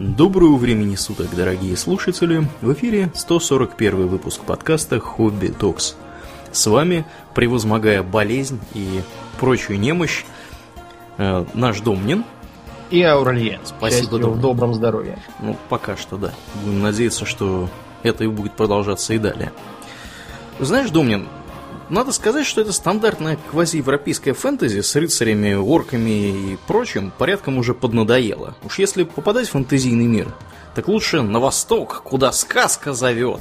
Доброго времени суток, дорогие слушатели! В эфире 141 выпуск подкаста «Хобби Токс». С вами, превозмогая болезнь и прочую немощь, э, наш Домнин. И Аурельен. Спасибо, Счастью, в добром здоровье. Ну, пока что, да. Будем надеяться, что это и будет продолжаться и далее. Знаешь, Домнин, надо сказать, что это стандартная квазиевропейская фэнтези с рыцарями, орками и прочим порядком уже поднадоело. Уж если попадать в фэнтезийный мир, так лучше на восток, куда сказка зовет.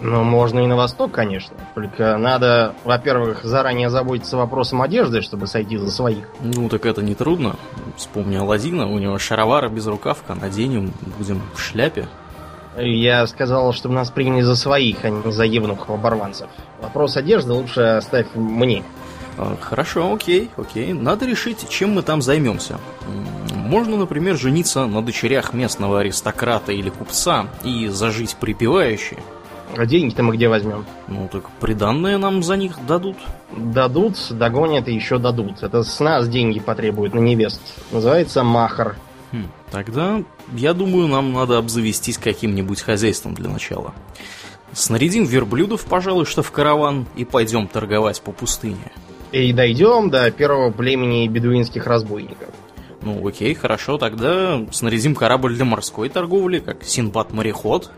Ну, можно и на восток, конечно. Только надо, во-первых, заранее заботиться вопросом одежды, чтобы сойти за своих. Ну, так это не трудно. Вспомни Аладдина, у него шаровары без рукавка, наденем, будем в шляпе. Я сказал, чтобы нас приняли за своих, а не за евнухов оборванцев. Вопрос одежды лучше оставь мне. А, Хорошо, окей, окей. Надо решить, чем мы там займемся. Можно, например, жениться на дочерях местного аристократа или купца и зажить припевающе. А деньги-то мы где возьмем? Ну так приданные нам за них дадут. Дадут, догонят и еще дадут. Это с нас деньги потребуют на невест. Называется махар. Хм, Тогда, я думаю, нам надо обзавестись каким-нибудь хозяйством для начала. Снарядим верблюдов, пожалуй, что в караван, и пойдем торговать по пустыне. И дойдем до первого племени бедуинских разбойников. Ну, окей, хорошо, тогда снарядим корабль для морской торговли, как Синбад-мореход.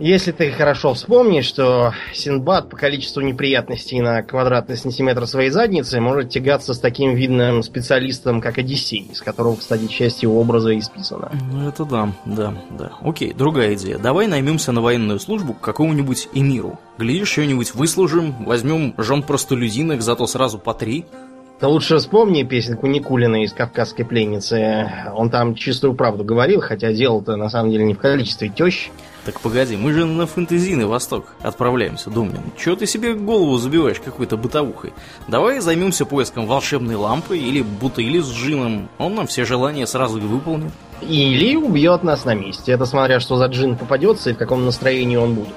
Если ты хорошо вспомнишь, что Синдбад по количеству неприятностей на квадратный сантиметр своей задницы может тягаться с таким видным специалистом, как Одиссей, с которого, кстати, часть его образа исписана. Ну, это да, да, да. Окей, другая идея. Давай наймемся на военную службу к какому-нибудь эмиру. Глядишь, что-нибудь выслужим, возьмем жен простолюдинок, зато сразу по три. Да лучше вспомни песенку Никулина из «Кавказской пленницы». Он там чистую правду говорил, хотя дело-то на самом деле не в количестве тещ. Так погоди, мы же на фэнтезийный восток отправляемся, Думнин. Чего ты себе голову забиваешь какой-то бытовухой? Давай займемся поиском волшебной лампы или бутыли с джином. Он нам все желания сразу и выполнит. Или убьет нас на месте. Это смотря, что за джин попадется и в каком настроении он будет.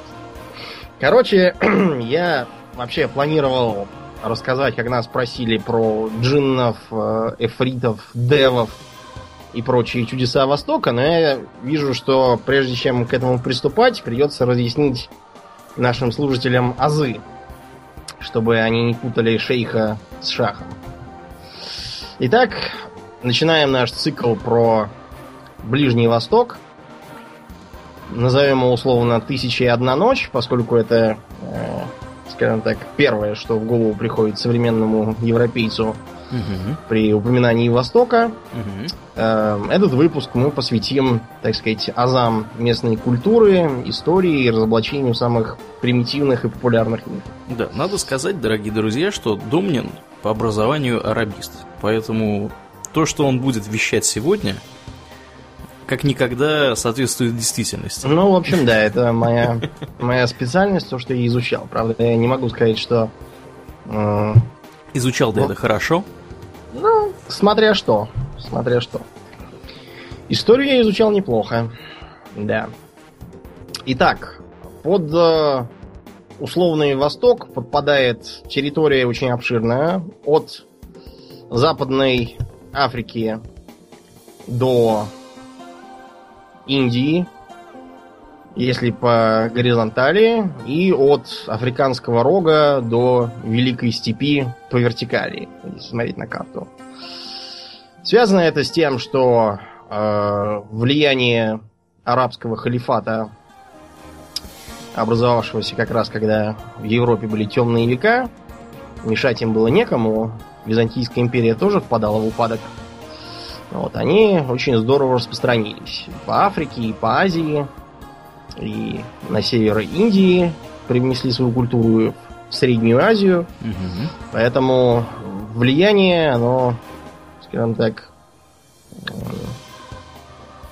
Короче, я вообще планировал рассказать, как нас просили про джиннов, э, эфритов, девов и прочие чудеса Востока, но я вижу, что прежде чем к этому приступать, придется разъяснить нашим служителям азы, чтобы они не путали шейха с шахом. Итак, начинаем наш цикл про Ближний Восток. Назовем его условно «Тысяча и одна ночь», поскольку это, э, скажем так, первое, что в голову приходит современному европейцу Угу, при упоминании Востока. угу. Э, Этот выпуск мы посвятим, так сказать, азам местной культуры, истории и разоблачению самых примитивных и популярных мифов. Да, надо сказать, дорогие друзья, что Домнин по образованию арабист. Поэтому то, что он будет вещать сегодня, как никогда соответствует действительности. Ну, в общем, да, это моя, моя специальность, то, что я изучал. Правда, я не могу сказать, что... э, Изучал ты Ну. это хорошо. Ну, смотря что. Смотря что. Историю я изучал неплохо. Да. Итак, под э, условный Восток подпадает территория очень обширная. От Западной Африки до Индии, если по горизонтали, и от Африканского рога до Великой степи по вертикали, если смотреть на карту. Связано это с тем, что э, влияние арабского халифата, образовавшегося как раз когда в Европе были темные века, мешать им было некому, Византийская империя тоже впадала в упадок. Вот, они очень здорово распространились по Африке и по Азии, и на север Индии привнесли свою культуру в Среднюю Азию, Мгм. поэтому влияние, оно, скажем так,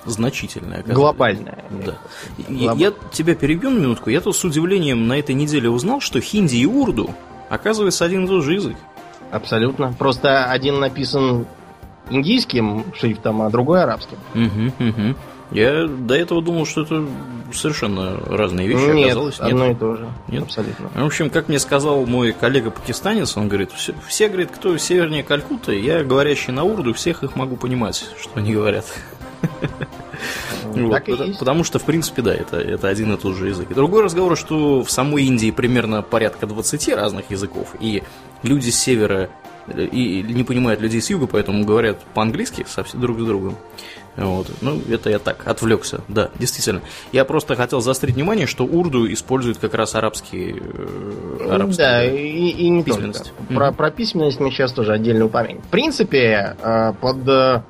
Значительное. оказалось. глобальное. Да. Я, я тебя перебью на минутку. Я тут с удивлением на этой неделе узнал, что хинди и урду оказывается один и тот же язык. Абсолютно. Просто один написан индийским шрифтом, а другой арабским. Мгм, мгм. Я до этого думал, что это совершенно разные вещи. нет, Оказалось, одно и то же. Нет? Абсолютно. В общем, как мне сказал мой коллега-пакистанец, он говорит, все, все, говорит, кто севернее Калькутты, я, говорящий на урду, всех их могу понимать, что они говорят. Вот, есть. Потому что, в принципе, да, это, это один и тот же язык. И другой разговор, что в самой Индии примерно порядка 20 разных языков, и люди с севера э, и не понимают людей с юга, поэтому говорят по-английски друг с другом. Вот. Ну, это я так, отвлекся. Да, действительно. Я просто хотел заострить внимание, что урду использует как раз арабские... э, арабские Да, и, и не только. Письменность. Про, про письменность мы сейчас тоже отдельно упомянем. В принципе, э, под э,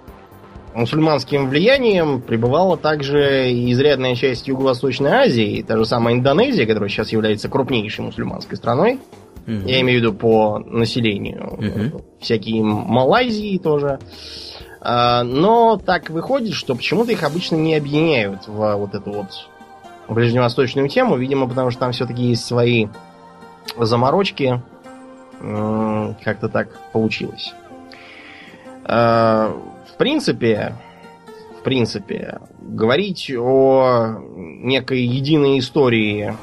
мусульманским влиянием пребывала также изрядная часть Юго-Восточной Азии, та же самая Индонезия, которая сейчас является крупнейшей мусульманской страной. Мгм. Я имею в виду по населению. Мгм. Всякие Малайзии тоже. А, Но так выходит, что почему-то их обычно не объединяют в вот эту вот ближневосточную тему. Видимо, потому что там все-таки есть свои заморочки. Как-то так получилось. А, В принципе, в принципе, говорить о некой единой истории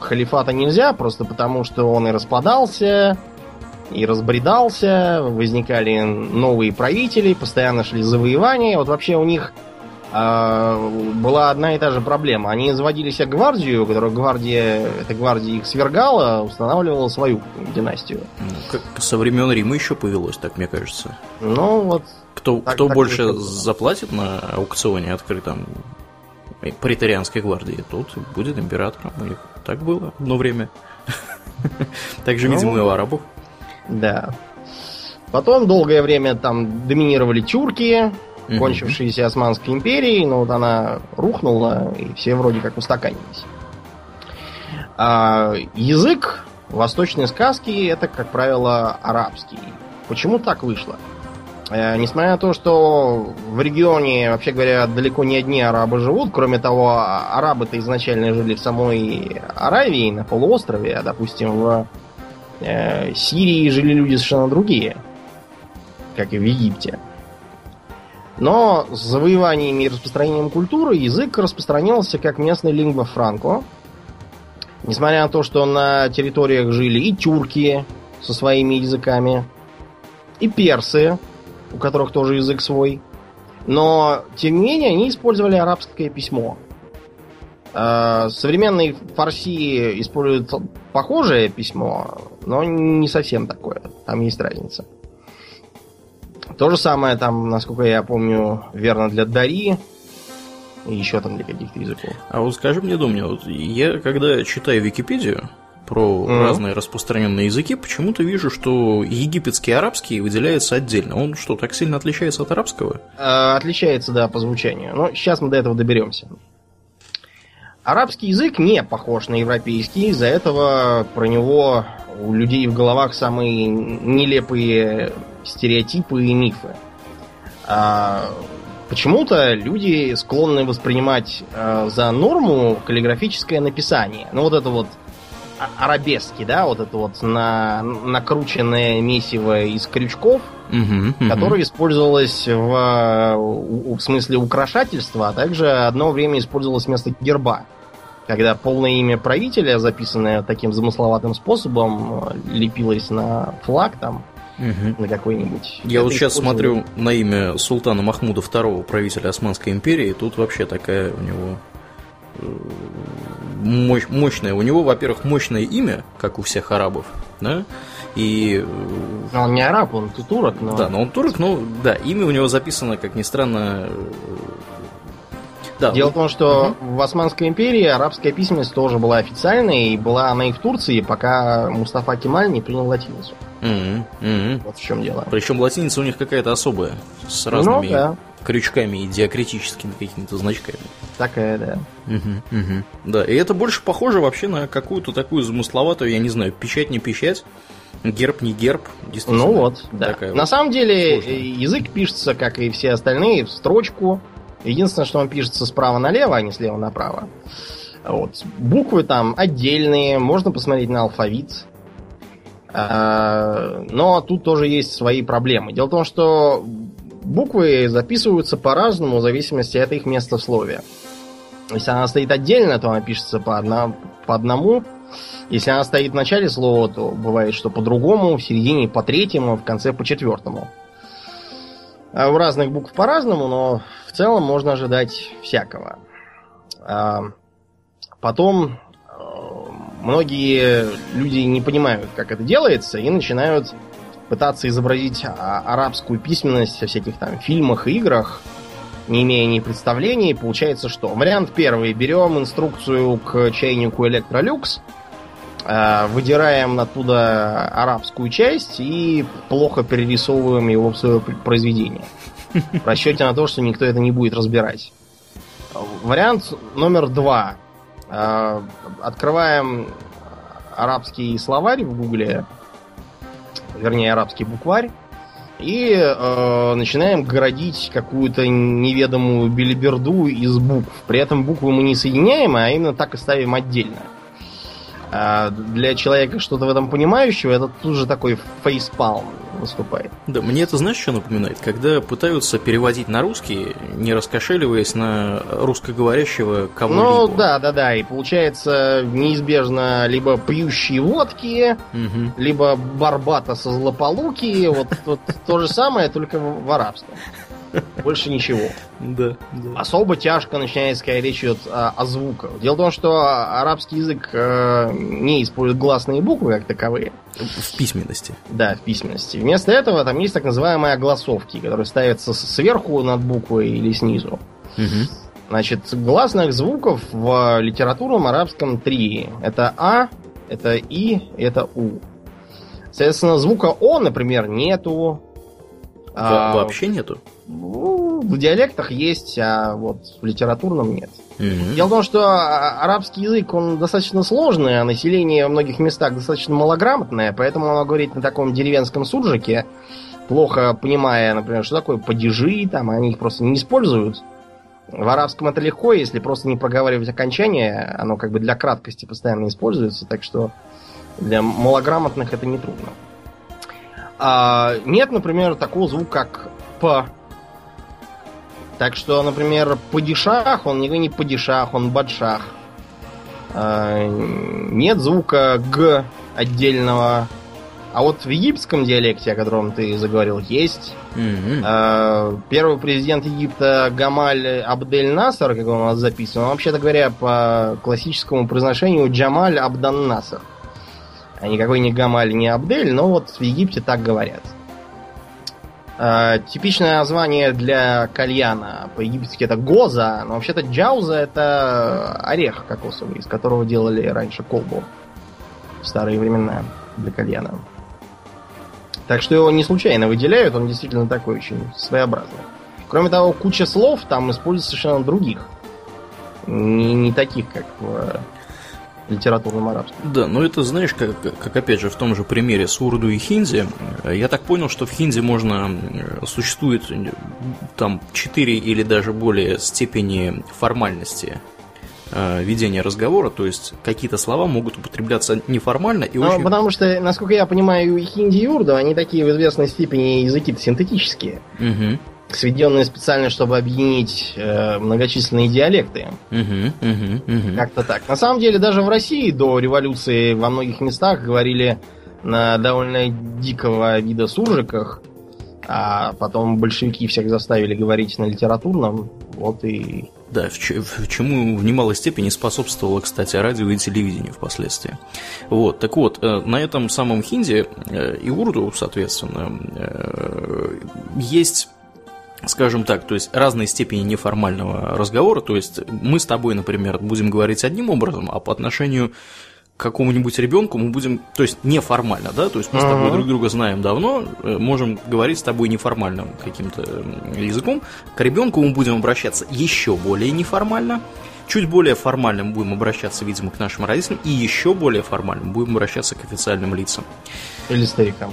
халифата нельзя, просто потому что он и распадался, и разбредался, возникали новые правители, постоянно шли завоевания. Вот вообще у них а, была одна и та же проблема. Они заводили себе гвардию, которая гвардия, эта гвардия их свергала, устанавливала свою династию. Ну, Как со времен Рима еще повелось, так мне кажется. Ну вот, Кто, Так- кто так больше заплатит на аукционе открытом претарианской гвардии, тот будет императором. У них так было одно время. Так же, Ну, видимо, и у арабов. Да. Потом долгое время там доминировали тюрки, Мгм. кончившиеся Османской империей, но вот она рухнула, и все вроде как устаканились. А язык восточной сказки это, как правило, арабский. Почему так вышло? Э, несмотря на то, что в регионе, вообще говоря, далеко не одни арабы живут, кроме того, а- арабы-то изначально жили в самой Аравии, на полуострове, а, допустим, в э, Сирии жили люди совершенно другие, как и в Египте. Но с завоеваниями и распространением культуры язык распространился как местный лингва франко. Несмотря на то, что на территориях жили и тюрки со своими языками, и персы, у которых тоже язык свой. Но, тем не менее, они использовали арабское письмо. Э, Современные фарси используют похожее письмо, но не совсем такое. Там есть разница. То же самое там, насколько я помню, верно для Дари и еще там для каких-то языков. А вот скажи мне, Домни, вот я когда читаю Википедию про Мгм. разные распространенные языки, почему-то вижу, что египетский арабский выделяется отдельно. Он что, так сильно отличается от арабского? Э, Отличается, да, по звучанию. Но сейчас мы до этого доберемся. Арабский язык не похож на европейский, из-за этого про него у людей в головах самые нелепые стереотипы и мифы. А, почему-то люди склонны воспринимать э, за норму каллиграфическое написание. Ну вот это вот а- арабески, да, вот это вот на, накрученное месиво из крючков, Мгм, мгм. которое использовалось в, у- в смысле украшательства, а также одно время использовалось вместо герба. Когда полное имя правителя, записанное таким замысловатым способом, э, лепилось на флаг там, Мгм. на какой-нибудь. Я Это вот сейчас смотрю на имя султана Махмуда II, правителя Османской империи, и тут вообще такая у него э, мощ- мощное. У него, во-первых, мощное имя, как у всех арабов, да, и э, Ну, Он не араб, он турок, но... да, но он турок, но да, имя у него записано, как ни странно. Да, Дело в том, что в Османской империи арабская письменность тоже была официальной, и была она и в Турции, пока Мустафа Кемаль не принял латиницу. Мгм, мгм. Вот в чем дело. Причем латиница у них какая-то особая, с разными Ну, да, крючками и диакритическими какими-то значками. такая, да. Мгм, мгм. Да, и это больше похоже вообще на какую-то такую замысловатую, я не знаю, печать не печать, герб не герб, действительно. Ну вот, да. На вот самом деле сложная. язык пишется, как и все остальные, в строчку. Единственное, что он пишется справа налево, а не слева направо. Вот. Буквы там отдельные, можно посмотреть на алфавит. А, Но тут тоже есть свои проблемы. Дело в том, что буквы записываются по-разному в зависимости от их места в слове. Если она стоит отдельно, то она пишется по, одна- по одному. Если она стоит в начале слова, то бывает, что по другому, в середине по третьему, в конце по четвертому. А у разных букв по-разному, но в целом можно ожидать всякого. А, потом многие люди не понимают, как это делается, и начинают пытаться изобразить арабскую письменность во всяких там фильмах и играх, не имея ни представлений. Получается что? Вариант первый. Берем инструкцию к чайнику Electrolux, э, выдираем оттуда арабскую часть и плохо перерисовываем его в свое произведение. В расчете на то, что никто это не будет разбирать. Вариант номер два. Э, открываем арабский словарь в гугле, вернее, арабский букварь, и э, начинаем городить какую-то неведомую билиберду из букв. При этом буквы мы не соединяем, а именно так и ставим отдельно. А для человека что-то в этом понимающего, это тут же такой фейспалм выступает. Да, мне это знаешь, что напоминает? Когда пытаются переводить на русский, не раскошеливаясь на русскоговорящего кого-либо. Ну, да, да, да, и получается неизбежно либо пьющие водки, угу. либо барбата со злополуки, вот, вот то же самое, только в арабском. Больше ничего. Да, да. Особо тяжко начинается, когда речь идет о, о звуках. Дело в том, что арабский язык э, не использует гласные буквы как таковые. В письменности. Да, в письменности. Вместо этого там есть так называемые огласовки, которые ставятся сверху над буквой или снизу. Угу. Значит, гласных звуков в литературном арабском три. Это А, это И, это У. Соответственно, звука О, например, нету. Во- а, вообще нету? Ну, в диалектах есть, а вот в литературном нет. Угу. Дело в том, что арабский язык, он достаточно сложный, а население в многих местах достаточно малограмотное, поэтому оно говорит на таком деревенском суржике, плохо понимая, например, что такое падежи, там, они их просто не используют. В арабском это легко, если просто не проговаривать окончание, оно как бы для краткости постоянно используется, так что для малограмотных это не трудно. А, нет, например, такого звука, как П так что, например, падишах, он не падишах, он бадшах. А, нет звука Г отдельного. А вот в египетском диалекте, о котором ты заговорил, есть. Mm-hmm. Первый президент Египта Гамаль Абдель Насар, как он у нас записан, он, вообще-то говоря, по классическому произношению Джамаль Абдан Насар. А никакой не Гамаль, не Абдель, но вот в Египте так говорят. Э, типичное название для кальяна по-египетски это гоза, но вообще-то джауза это орех кокосовый, из которого делали раньше колбу в старые времена для кальяна. Так что его не случайно выделяют, он действительно такой очень своеобразный. Кроме того, куча слов там используется совершенно других. Не, не таких, как в литературном арабском. Да, но это, знаешь, как, как опять же в том же примере с урду и хинди, я так понял, что в хинди можно, э, существует э, там 4 или даже более степени формальности э, ведения разговора, то есть какие-то слова могут употребляться неформально и ну, очень... Потому что, насколько я понимаю, и хинди и урду, они такие в известной степени языки синтетические. Угу сведенные специально, чтобы объединить э, многочисленные диалекты. Угу, угу, угу. Как-то так. На самом деле, даже в России до революции во многих местах говорили на довольно дикого вида суржиках, а потом большевики всех заставили говорить на литературном, вот и... Да, в, в чему в немалой степени способствовало, кстати, радио и телевидение впоследствии. Вот, так вот, э, на этом самом хинди э, и урду, соответственно, э, есть скажем так, то есть разной степени неформального разговора, то есть мы с тобой, например, будем говорить одним образом, а по отношению к какому-нибудь ребенку мы будем, то есть неформально, да, то есть мы с тобой друг друга знаем давно, э, можем говорить с тобой неформальным каким-то языком, к ребенку мы будем обращаться еще более неформально, чуть более формальным будем обращаться, видимо, к нашим родителям, и еще более формальным будем обращаться к официальным лицам. Или старикам.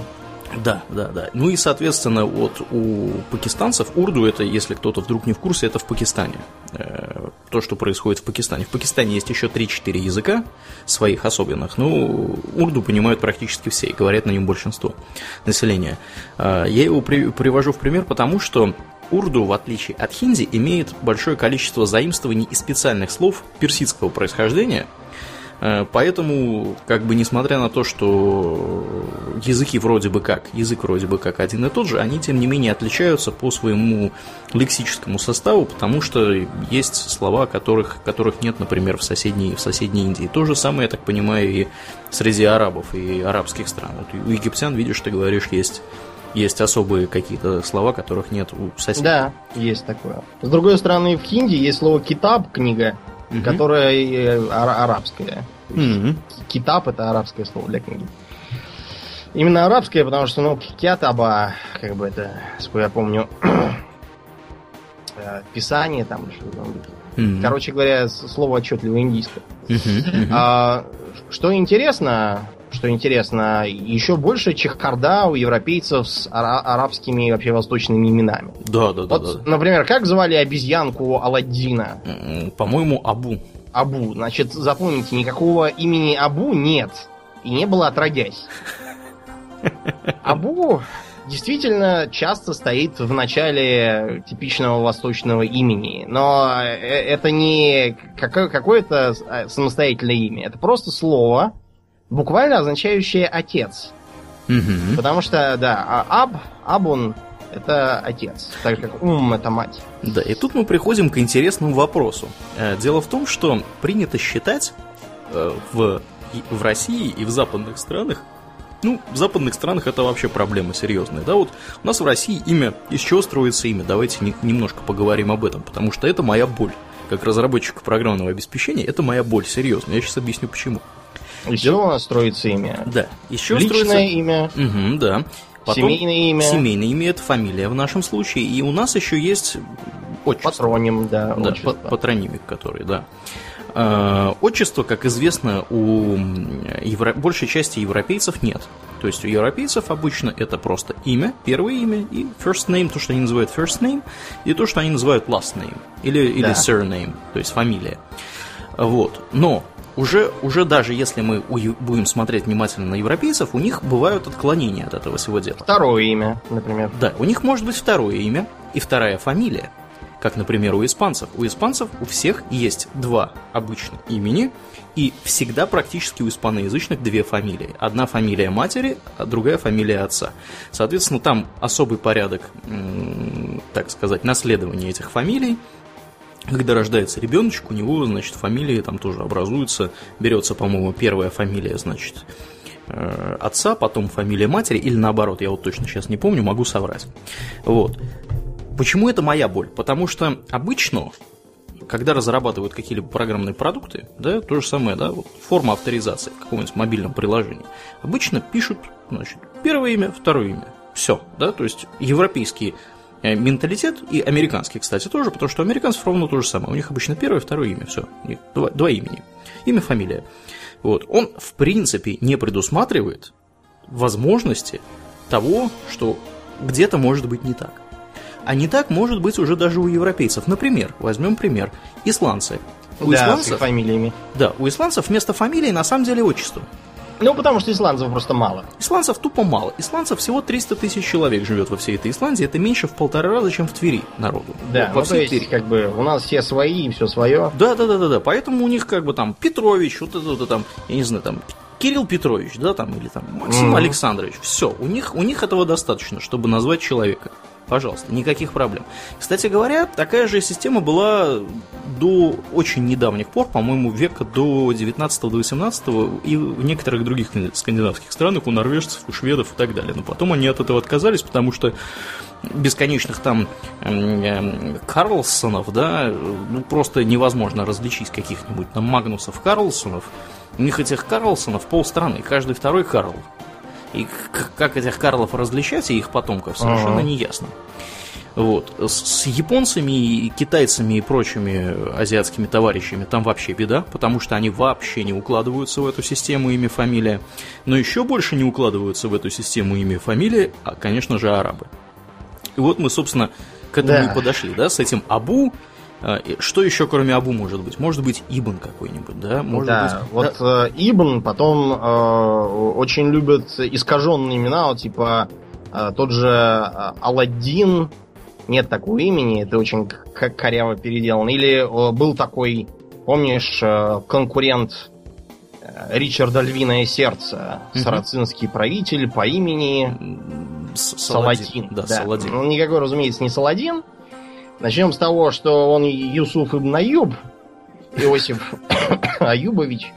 Да, да, да. Ну и, соответственно, вот у пакистанцев урду это, если кто-то вдруг не в курсе, это в Пакистане. Э, то, что происходит в Пакистане. В Пакистане есть еще 3-4 языка своих особенных. Ну, урду понимают практически все и говорят на нем большинство населения. Э, я его при, привожу в пример, потому что урду, в отличие от хинди, имеет большое количество заимствований и специальных слов персидского происхождения – поэтому, как бы, несмотря на то, что языки вроде бы как, язык вроде бы как один и тот же, они тем не менее отличаются по своему лексическому составу, потому что есть слова, которых, которых нет, например, в соседней, в соседней Индии. То же самое, я так понимаю, и среди арабов и арабских стран. Вот у египтян, видишь, ты говоришь, есть есть особые какие-то слова, которых нет у соседей. Да, есть такое. С другой стороны, в хинди есть слово китаб, книга, угу. которая э, арабская. Угу. Китаб это арабское слово для книги. Именно арабское, потому что, ну, кятаба, как бы это, сколько я помню, э, писание там, mm-hmm. Короче говоря, слово отчетливо индийское. Mm-hmm. А, что интересно, что интересно, еще больше чехарда у европейцев с ара- арабскими вообще восточными именами. Да, да, да. Вот, да. например, как звали обезьянку Аладдина? По-моему, Абу. Абу. Значит, запомните, никакого имени Абу нет. И не было отродясь. Абу действительно часто стоит в начале типичного восточного имени, но э, это не какое-то а, самостоятельное имя, это просто слово, буквально означающее отец. Угу. Потому что, да, а аб, абун это отец, так же как ум это мать. Да, и тут мы приходим к интересному вопросу. Э, дело в том, что принято считать э, в, в России и в западных странах ну, в западных странах это вообще проблема серьезная. Да, вот у нас в России имя, из чего строится имя? Давайте не, немножко поговорим об этом, потому что это моя боль. Как разработчик программного обеспечения, это моя боль, серьезно. Я сейчас объясню почему. Из чего у нас строится имя? Да. Еще Личное строится... имя. Угу, да. Потом семейное имя. Семейное имя это фамилия в нашем случае. И у нас еще есть отчество. Патроним, да. Да, отчество. патронимик, который, да. Э, отчества, как известно, у евро... большей части европейцев нет. То есть у европейцев обычно это просто имя, первое имя, и first name, то, что они называют first name, и то, что они называют last name, или, да. или surname, то есть фамилия. Вот. Но уже, уже даже если мы будем смотреть внимательно на европейцев, у них бывают отклонения от этого всего дела. Второе имя, например. Да, у них может быть второе имя и вторая фамилия как, например, у испанцев. У испанцев у всех есть два обычных имени, и всегда практически у испаноязычных две фамилии. Одна фамилия матери, а другая фамилия отца. Соответственно, там особый порядок, так сказать, наследования этих фамилий. Когда рождается ребеночек, у него, значит, фамилии там тоже образуются. Берется, по-моему, первая фамилия, значит, э, отца, потом фамилия матери, или наоборот, я вот точно сейчас не помню, могу соврать. Вот. Почему это моя боль? Потому что обычно, когда разрабатывают какие-либо программные продукты, да, то же самое, да, вот форма авторизации в каком-нибудь мобильном приложении, обычно пишут, значит, первое имя, второе имя. Все, да, то есть европейский э, менталитет и американский, кстати, тоже, потому что у американцев ровно то же самое. У них обычно первое, второе имя, все, два, два имени. Имя, фамилия. Вот. Он, в принципе, не предусматривает возможности того, что где-то может быть не так. А не так может быть уже даже у европейцев. Например, возьмем пример. Исландцы. У да, исландцев, с фамилиями. Да, у исландцев вместо фамилии на самом деле отчество. Ну, потому что исландцев просто мало. Исландцев тупо мало. Исландцев всего 300 тысяч человек живет во всей этой Исландии. Это меньше в полтора раза, чем в Твери народу. Да, во ну, всей то есть, Твери. как бы, у нас все свои и все свое. Да, да, да, да, да. Поэтому у них как бы там Петрович, вот это, вот это там, я не знаю, там Кирилл Петрович, да, там, или там Максим mm-hmm. Александрович. Все, у них, у них этого достаточно, чтобы назвать человека. Пожалуйста, никаких проблем. Кстати говоря, такая же система была до очень недавних пор, по-моему, века до 19 до 18 и в некоторых других скандинавских странах, у норвежцев, у шведов и так далее. Но потом они от этого отказались, потому что бесконечных там Карлсонов, да, ну просто невозможно различить каких-нибудь там Магнусов Карлсонов. У них этих Карлсонов полстраны, каждый второй Карл. И как этих Карлов различать и их потомков совершенно ага. не ясно. Вот. С, с японцами, и китайцами и прочими азиатскими товарищами там вообще беда, потому что они вообще не укладываются в эту систему имя, фамилия. Но еще больше не укладываются в эту систему имя, фамилия, а, конечно же, арабы. И вот мы, собственно, к этому да. и подошли, да, с этим Абу, что еще, кроме Абу, может быть? Может быть, Ибн какой-нибудь, да? Может да, быть... вот да. Э, Ибн потом э, очень любят искаженные имена, вот, типа э, тот же э, Алладдин, нет такого имени, это очень коряво переделано. Или э, был такой, помнишь, э, конкурент э, Ричарда Львиное Сердце, Мгм. сарацинский правитель по имени С- Саладин. Да, Саладин. Ну, никакой, разумеется, не Саладин. Начнем с того, что он Юсуф ибн Аюб, Иосиф Аюбович.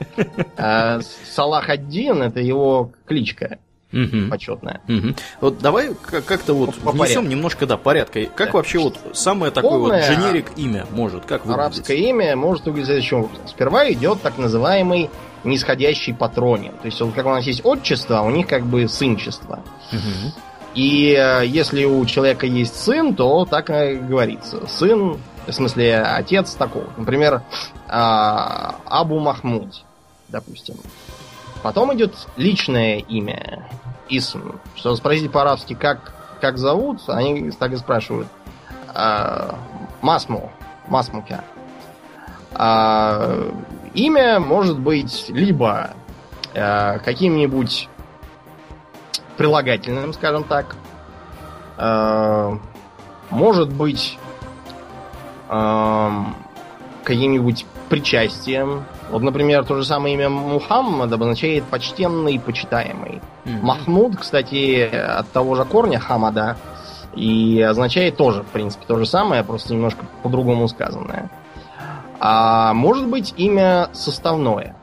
А Салах ад-Дин это его кличка Мгм. почетная. Мгм. Вот давай как-то вот По внесем немножко, да, порядка. Как Да. вообще вот самое такое вот Полное дженерик имя может, как выглядеть? Арабское имя может выглядеть следующим образом. Сперва идет так называемый нисходящий патроним. То есть, вот как у нас есть отчество, а у них как бы сынчество. Мгм. И э, если у человека есть сын, то так и говорится. Сын, в смысле, отец такого. Например, а, Абу Махмуд, допустим. Потом идет личное имя, Исм. Что спросить по-арабски, как, как зовут, они так и спрашивают. А, Масму. Масмука. А, имя может быть либо э, каким-нибудь прилагательным, скажем так. Э, Может быть эм, каким-нибудь причастием. Вот, например, то же самое имя Мухаммад обозначает почтенный, почитаемый. Мгм. Махмуд, кстати, от того же корня Хамада и означает тоже, в принципе, то же самое, просто немножко по-другому сказанное. А может быть имя составное.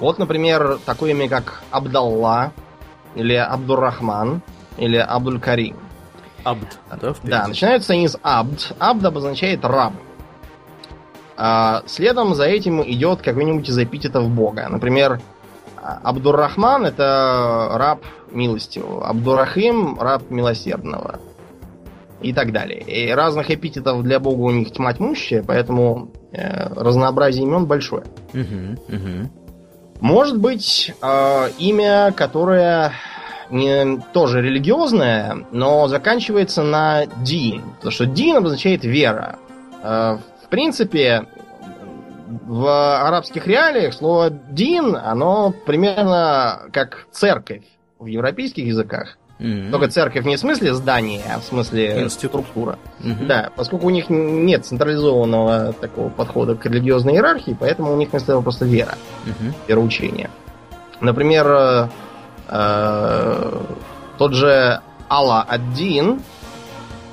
Вот, например, такое имя, как Абдалла, или Абдуррахман, или Абдуль-Карим. Абд, да, впереди? Да, начинаются они с Абд. Абд обозначает раб. А следом за этим идет какой-нибудь из эпитетов бога. Например, Абдуррахман это раб милостивого, Абдурахим раб милосердного. И так далее. И разных эпитетов для бога у них тьма тьмущая, поэтому э, разнообразие имен большое. Мгм, мгм. Может быть, э, имя, которое не тоже религиозное, но заканчивается на дин. Потому что дин обозначает вера. Э, в принципе, в арабских реалиях слово дин, оно примерно как церковь в европейских языках. Мгм. Только церковь не в смысле здания, а в смысле Институт. структура. Мгм. Да, поскольку у них нет централизованного такого подхода к религиозной иерархии, поэтому у них вместо этого просто вера Мгм. вероучения. Например, э, э, тот же Алла Аддин,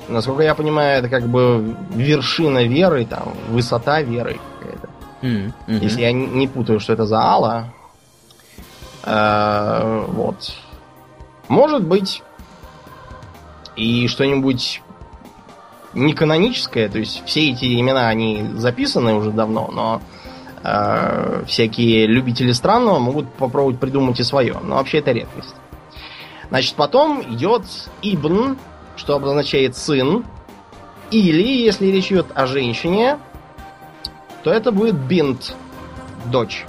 насколько я понимаю, это как бы вершина веры, там, высота веры какая-то. Мгм. Если я не- не путаю, что это за Алла. Э, вот. Может быть и что-нибудь неканоническое, то есть все эти имена, они записаны уже давно, но э, всякие любители странного могут попробовать придумать и свое. Но вообще это редкость. Значит, потом идет Ибн, что обозначает сын. Или, если речь идет о женщине, то это будет Бинт, дочь.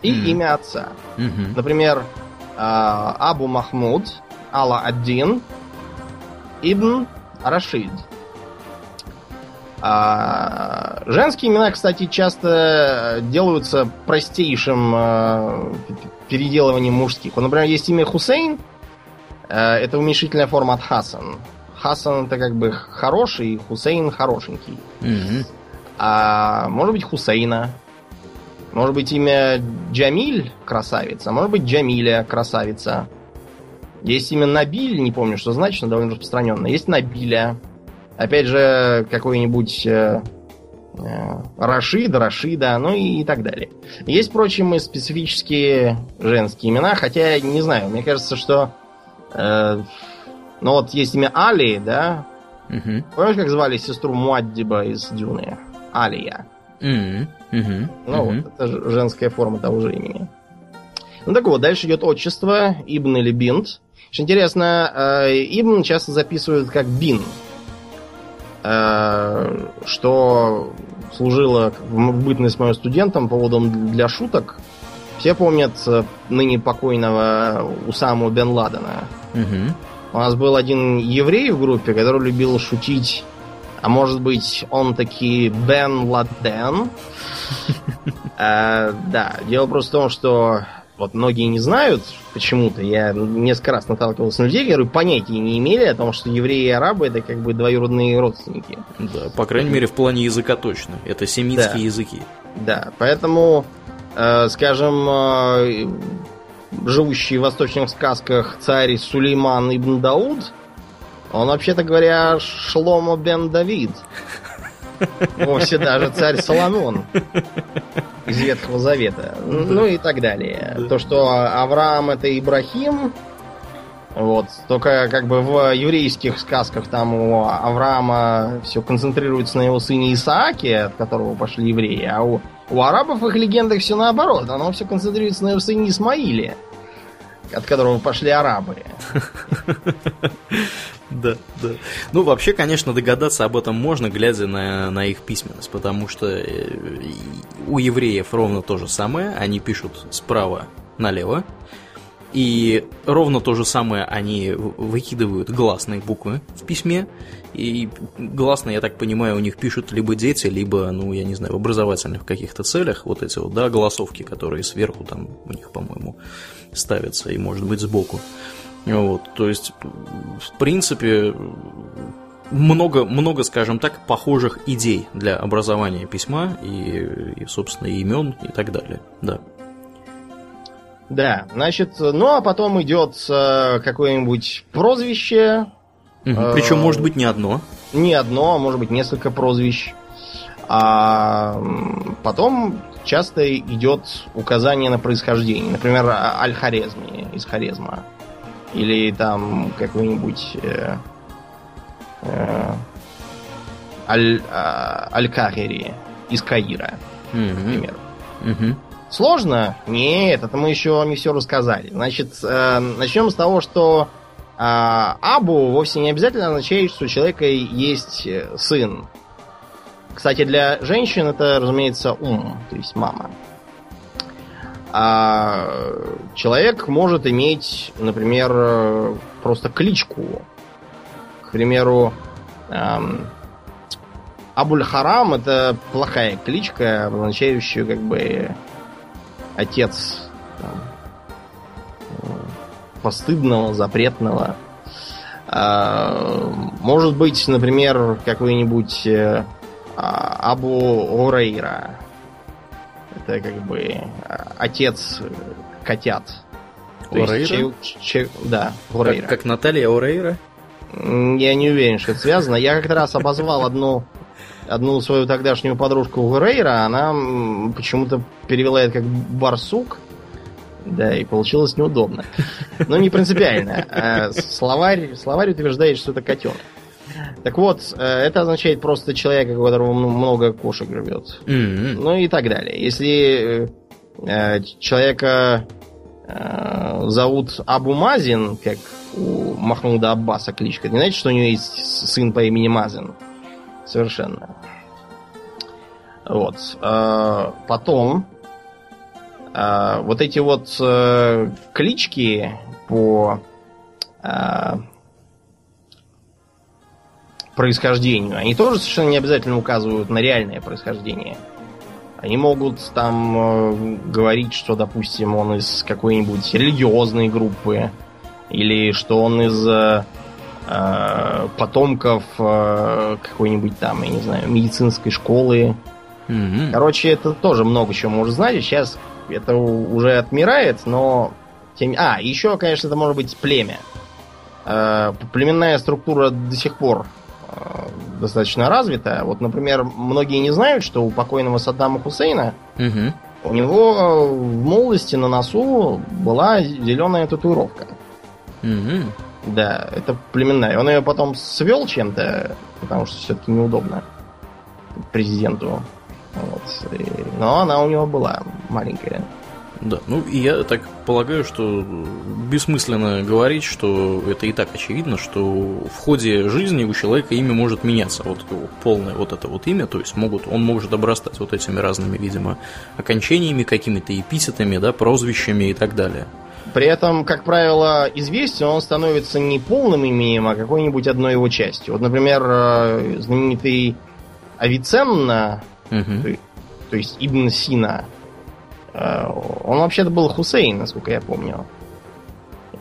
И Мгм. имя отца. Мгм. Например, Абу Махмуд, Алла Аддин, Ибн Рашид. А, женские имена, кстати, часто делаются простейшим э, переделыванием мужских. Вот, например, есть имя Хусейн, э, это уменьшительная форма от Хасан. Хасан это как бы хороший, Хусейн хорошенький. Мгм. А может быть Хусейна. Может быть имя Джамиль красавица. Может быть Джамиля красавица. Есть имя Набиль, не помню, что значит, но довольно распространенное. Есть Набиля. Опять же, какой-нибудь э, э, Рашид, Рашида, ну и, и так далее. Есть, впрочем, и специфические женские имена, хотя, не знаю, мне кажется, что... э, ну вот есть имя Али, да, Мгм. Помнишь, как звали сестру Муаддиба из Дюны? Алия. Мгм. Мгм. Ну, Мгм. вот, это же женская форма того же имени. Ну так вот, дальше идет отчество, Ибн или Бинт. Что интересно, э, Ибн часто записывают как Бин. Э, что служило в бытность моим студентам поводом для шуток. Все помнят э, ныне покойного Усаму Бен Ладена. Мгм. У нас был один еврей в группе, который любил шутить. А может быть, он таки Бен Ладен? Э, Да, дело просто в том, что вот многие не знают почему-то. Я несколько раз наталкивался на людей, которые понятия не имели о том, что евреи и арабы это как бы двоюродные родственники. Да, по крайней мере, в плане языка точно. Это семитские Да. языки. Да, поэтому э, скажем, э, живущий в восточных сказках царь Сулейман ибн Дауд, он, вообще-то говоря, Шломо бен Давид. Вовсе даже царь Соломон из Ветхого Завета. Ну и так далее. То, что Авраам это Ибрахим, вот. Только как бы в еврейских сказках там у Авраама все концентрируется на его сыне Исааке, от которого пошли евреи, а у, у арабов в их легендах все наоборот. Оно все концентрируется на его сыне Исмаиле, от которого пошли арабы. Да, да. Ну, вообще, конечно, догадаться об этом можно, глядя на, на их письменность, потому что э, у евреев ровно то же самое. Они пишут справа налево, и ровно то же самое они выкидывают гласные буквы в письме. И гласные, я так понимаю, у них пишут либо дети, либо, ну, я не знаю, в образовательных каких-то целях. Вот эти вот, да, голосовки, которые сверху там у них, по-моему, ставятся и, может быть, сбоку. Вот, то есть, в принципе, много, много, скажем так, похожих идей для образования письма и, и собственно, имен и так далее. Да. Да, значит, ну а потом идет э, какое-нибудь прозвище. Угу. Э, Причем, может быть, не одно. Не одно, а может быть несколько прозвищ. А потом часто идет указание на происхождение. Например, а, Аль-Хорезми из Хорезма. Или там какой-нибудь э, э, Аль, э, Аль-Кахири из Каира, угу. например. Угу. Сложно? Нет, это мы еще не все рассказали. Значит, э, начнем с того, что э, Абу вовсе не обязательно означает, что у человека есть э, сын. Кстати, для женщин это, разумеется, ум, то есть мама. А человек может иметь, например, просто кличку. К примеру, эм, Абуль-Харам это плохая кличка, обозначающая как бы отец там, постыдного, запретного. А, может быть, например, какой-нибудь э, Абу Урейра. Это как бы а, отец котят. Урейра? да, Урейра. Как, как Наталья Урейра? Я не уверен, что это связано. Я как-то раз обозвал одну одну свою тогдашнюю подружку Грейра, она почему-то перевела это как барсук. Да, и получилось неудобно. Но не принципиально. А словарь, словарь утверждает, что это котенок. Так вот, э, это означает просто человека, у которого много кошек живет. Mm-hmm. Ну и так далее. Если э, человека э, зовут Абу Мазин, как у Махмуда Аббаса кличка, не значит, что у него есть сын по имени Мазин. Совершенно. Вот. А, потом а, вот эти вот а, клички по происхождению, они тоже совершенно не обязательно указывают на реальное происхождение. Они могут там э, говорить, что, допустим, он из какой-нибудь религиозной группы, или что он из э, Э, потомков э, какой-нибудь там, я не знаю, медицинской школы. Mm-hmm. Короче, это тоже много чего может значить. Сейчас это уже отмирает, но... Тем... А, еще, конечно, это может быть племя. Э, племенная структура до сих пор достаточно развита. Вот, например, многие не знают, что у покойного Саддама Хусейна угу. у него в молодости на носу была зеленая татуировка. Угу. Да, это племенная. Он ее потом свел чем-то, потому что все-таки неудобно президенту. Вот. И... Но она у него была маленькая. Да, ну и я так полагаю, что бессмысленно говорить, что это и так очевидно, что в ходе жизни у человека имя может меняться. Вот полное вот это вот имя, то есть могут, он может обрастать вот этими разными, видимо, окончаниями, какими-то эпитетами, да, прозвищами и так далее. При этом, как правило, известен он становится не полным именем, а какой-нибудь одной его частью. Вот, например, э, знаменитый Авиценна, угу. то, то есть Ибн Сина, он вообще-то был Хусейн, насколько я помню.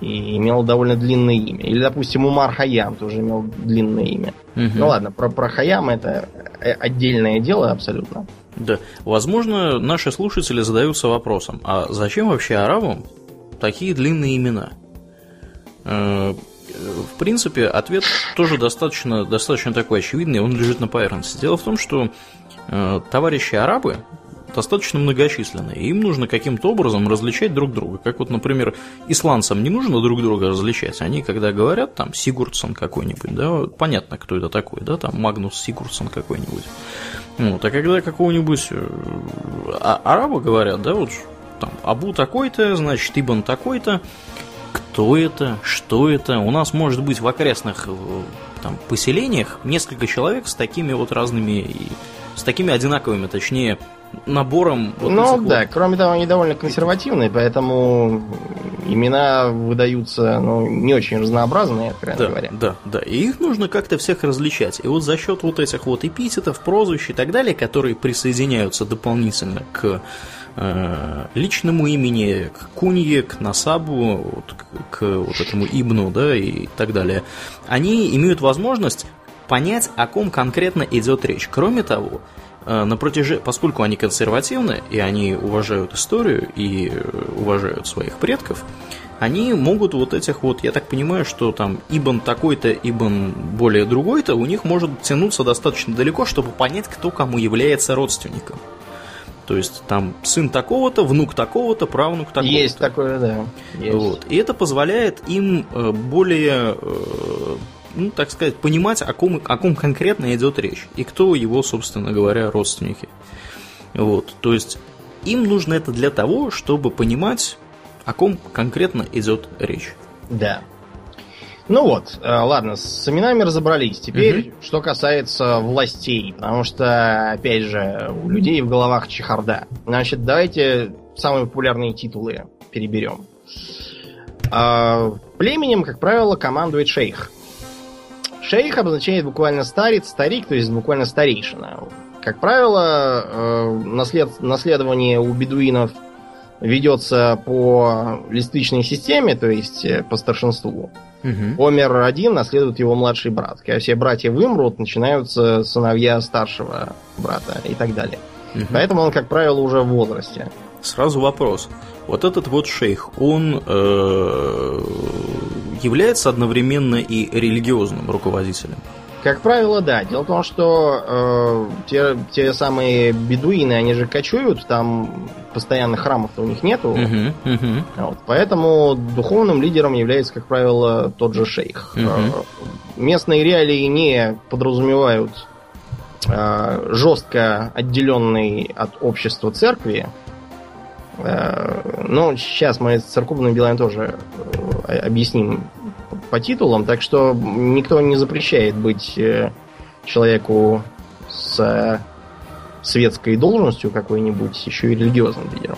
и имел довольно длинное имя. Или, допустим, Умар Хаям тоже имел длинное имя. Мгм. Ну ладно, про, про Хаям это э, отдельное дело абсолютно. Да. Возможно, наши слушатели задаются вопросом, а зачем вообще арабам такие длинные имена? Э, В принципе, ответ тоже достаточно, достаточно такой очевидный, он лежит на поверхности. Дело в том, что э, товарищи арабы достаточно многочисленны, и им нужно каким-то образом различать друг друга. Как вот, например, исландцам не нужно друг друга различать. Они, когда говорят, там, Сигурдсон какой-нибудь, да, понятно, кто это такой, да, там, Магнус Сигурдсон какой-нибудь. Вот, а когда какого-нибудь э, а- араба говорят, да, вот там Абу такой-то, значит, Ибн такой-то, кто это, что это. У нас может быть в окрестных э, там, поселениях несколько человек с такими вот разными, с такими одинаковыми, точнее, набором вот ну да, кроме того, они довольно консервативные, поэтому имена выдаются ну, не очень разнообразные, откровенно Да, говоря. да, да. И их нужно как-то всех различать. И вот за счет вот этих вот эпитетов, прозвищ и так далее, которые присоединяются дополнительно к э, личному имени, к кунье, к насабу, вот, к, к вот этому ибну, да, и так далее, они имеют возможность понять, о ком конкретно идет речь. Кроме того, на протяжении, поскольку они консервативны, и они уважают историю, и э, уважают своих предков, они могут вот этих вот, я так понимаю, что там Ибн такой-то, Ибн более другой-то, у них может тянуться достаточно далеко, чтобы понять, кто кому является родственником. То есть там сын такого-то, внук такого-то, правнук такого-то. Есть такое, да. Есть. Вот. И это позволяет им э, более, э, ну, так сказать, понимать, о ком, о ком конкретно идет речь, и кто его, собственно говоря, родственники. Вот. То есть им нужно это для того, чтобы понимать, о ком конкретно идет речь. Да. Ну вот, э, ладно, с именами разобрались. Теперь, что касается властей, потому что, опять же, у людей в головах чехарда. Значит, давайте самые популярные титулы переберем. А, Племенем, как правило, командует шейх. Шейх обозначает буквально старец, старик, то есть буквально старейшина. Как правило, э, наслед- наследование у бедуинов ведется по листвичной системе, то есть э, по старшинству. Омер один наследует его младший брат. Когда все братья вымрут, начинаются сыновья старшего брата и так далее. Мгм. Поэтому он, как правило, уже в возрасте. Сразу вопрос. Вот этот вот шейх, он э, является одновременно и религиозным руководителем. Как правило, да. Дело в том, что э, те, те самые бедуины, они же кочуют, там постоянно храмов-то у них нету. Мгм, мгм. Вот, поэтому духовным лидером является, как правило, тот же шейх. Мгм. Э, Местные реалии не подразумевают э, жестко отделенный от общества церкви. Э, но сейчас мы с церковными делами тоже объясним по титулам, так что никто не запрещает быть э, человеку с э, светской должностью какой-нибудь, еще и религиозным лидером.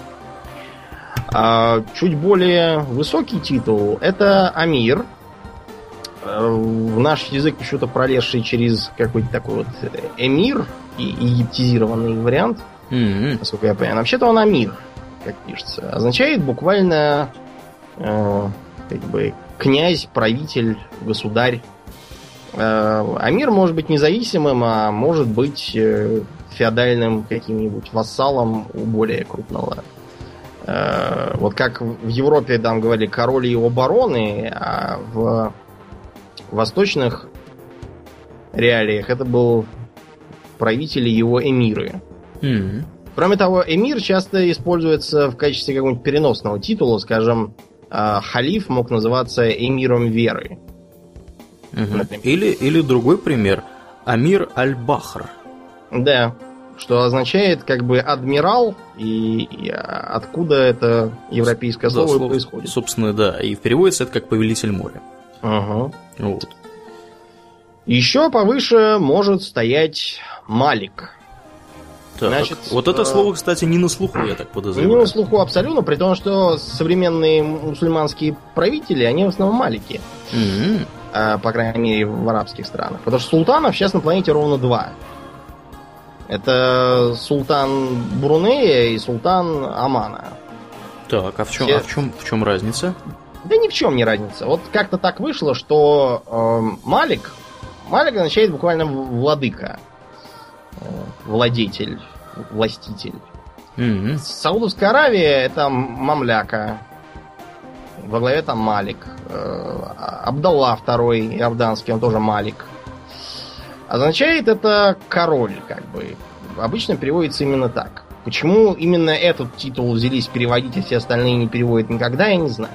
А чуть более высокий титул это Амир. Э, В наш язык почему-то пролезший через какой-то такой вот эмир и египтизированный вариант, Мгм. насколько я понимаю. Вообще-то он Амир, как пишется. Означает буквально э, как бы князь, правитель, государь. Э, Амир может быть независимым, а может быть э, феодальным каким-нибудь вассалом у более крупного. Э, Вот как в Европе там говорили король и его бароны, а в восточных реалиях это был правитель и его эмиры. Мгм. Кроме того, эмир часто используется в качестве какого-нибудь переносного титула, скажем, а, халиф мог называться эмиром веры. Например. Или, или другой пример. Амир Аль-Бахр. Да, что означает как бы адмирал, и, и, а, откуда это европейское Да, слово и слово- происходит. Собственно, да. И переводится это как повелитель моря. Ага. Вот. Еще повыше может стоять Малик. Так, Значит, вот это э, слово, кстати, не на слуху, я так Не подозреваю. на слуху абсолютно, при том, что современные мусульманские правители, они в основном малики. Мгм. а, по крайней мере, в арабских странах. Потому что султанов сейчас на планете ровно два. Это султан Брунея и султан Амана. Так, а в чем, Все- а в чем, в чем разница? Да ни в чем не разница. Вот как-то так вышло, что э, Малик, Малик означает буквально владыка, владетель, властитель. Мгм. Саудовская Аравия это мамляка. Во главе там Малик. Э, Абдалла второй иорданский, он тоже Малик. Означает это король, как бы. Обычно переводится именно так. Почему именно этот титул взялись переводить, а все остальные не переводят никогда, я не знаю.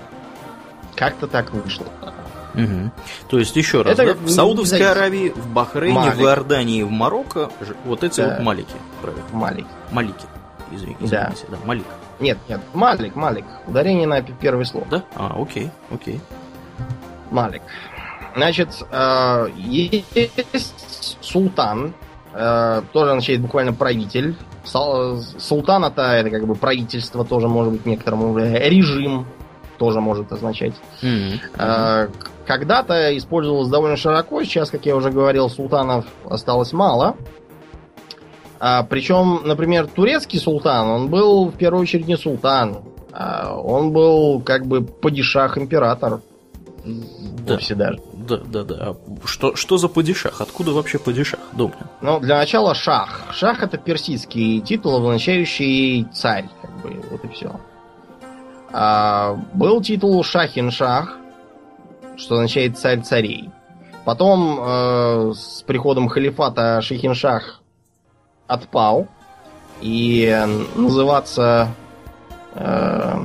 Как-то так вышло. Мгм. То есть, еще раз, Это да, в Саудовской зависит. Аравии, в Бахрейне, Малик. в Иордании, в Марокко вот эти Да. вот малики. Правильно. Малик. Малики. Извини- Да. Извините, да. Малик. Нет, нет, Малик, Малик. Ударение на первое слово. Да? А, окей, окей. Малик. Значит, э, есть султан, э, тоже означает буквально правитель. Султан это, это как бы правительство, тоже может быть некоторому режим, тоже может означать. К- Когда-то использовалось довольно широко, сейчас, как я уже говорил, султанов осталось мало. А, причем, например, турецкий султан, он был в первую очередь не султан, а он был как бы падишах император. Да. Вовсе даже. Да, да, да. А что, что за падишах? Откуда вообще падишах? Домнин. Ну, для начала шах. Шах это персидский титул, означающий царь, как бы, вот и все. Был титул Шахин-Шах, что означает царь царей. Потом э, с приходом халифата Шахин-Шах отпал, и называться э,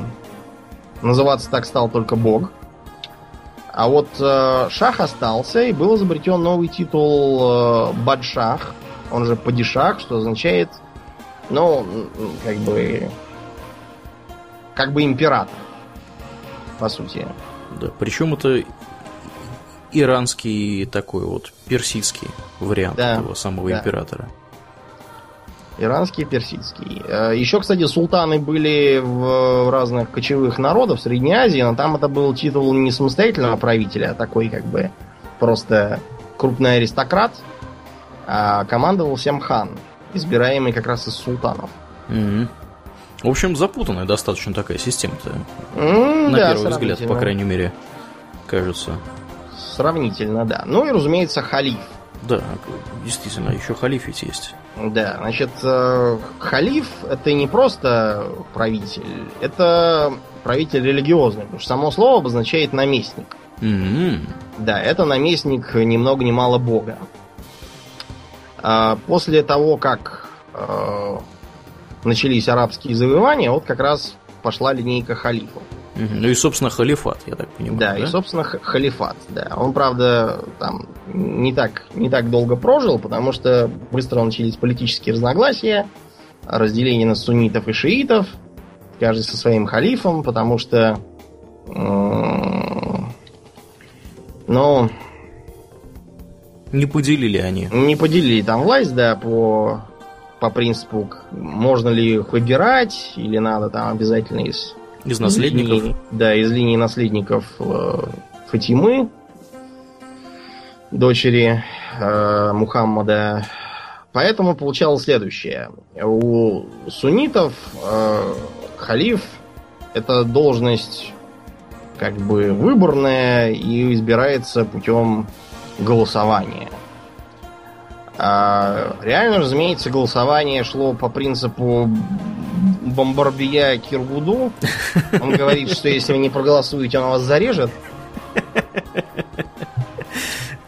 называться так стал только бог. А вот э, шах остался, и был изобретен новый титул э, Бадшах, он же Падишах, что означает, ну, как бы, как бы император, по сути. Да. Причем это иранский такой вот персидский вариант Да, этого самого да. императора. Иранский, персидский. Э, Еще, кстати, султаны были в разных кочевых народах в Средней Азии, но там это был титул не самостоятельного правителя, а такой как бы просто крупный аристократ, а командовал всем хан, избираемый как раз из султанов. Мгм. В общем, запутанная достаточно такая система-то. М, На да, первый взгляд, по крайней мере, кажется. Сравнительно, да. Ну и, разумеется, халиф. Да, действительно, еще халиф ведь есть. Да, значит, э, халиф это не просто правитель, это правитель религиозный, потому что само слово обозначает наместник. М, Да, это наместник ни много ни мало бога. А После того, как э, начались арабские завоевания, вот как раз пошла линейка халифов. Ну и, собственно, халифат, я так понимаю. Да, и, собственно, халифат, да. Он, правда, там не так, не так долго прожил, потому что быстро начались политические разногласия, разделение на суннитов и шиитов, каждый со своим халифом, потому что... Ну, Не поделили они. не поделили там власть, да, по, по принципу, можно ли их выбирать, или надо там обязательно из Из наследников. Из линии- да, из линии наследников э, Фатимы, дочери э, Мухаммада. Поэтому получалось следующее. У суннитов э, халиф это должность как бы выборная и избирается путем голосования. А реально, разумеется, голосование шло по принципу Бомбарбия Киргуду. Он говорит, что если вы не проголосуете, он вас зарежет.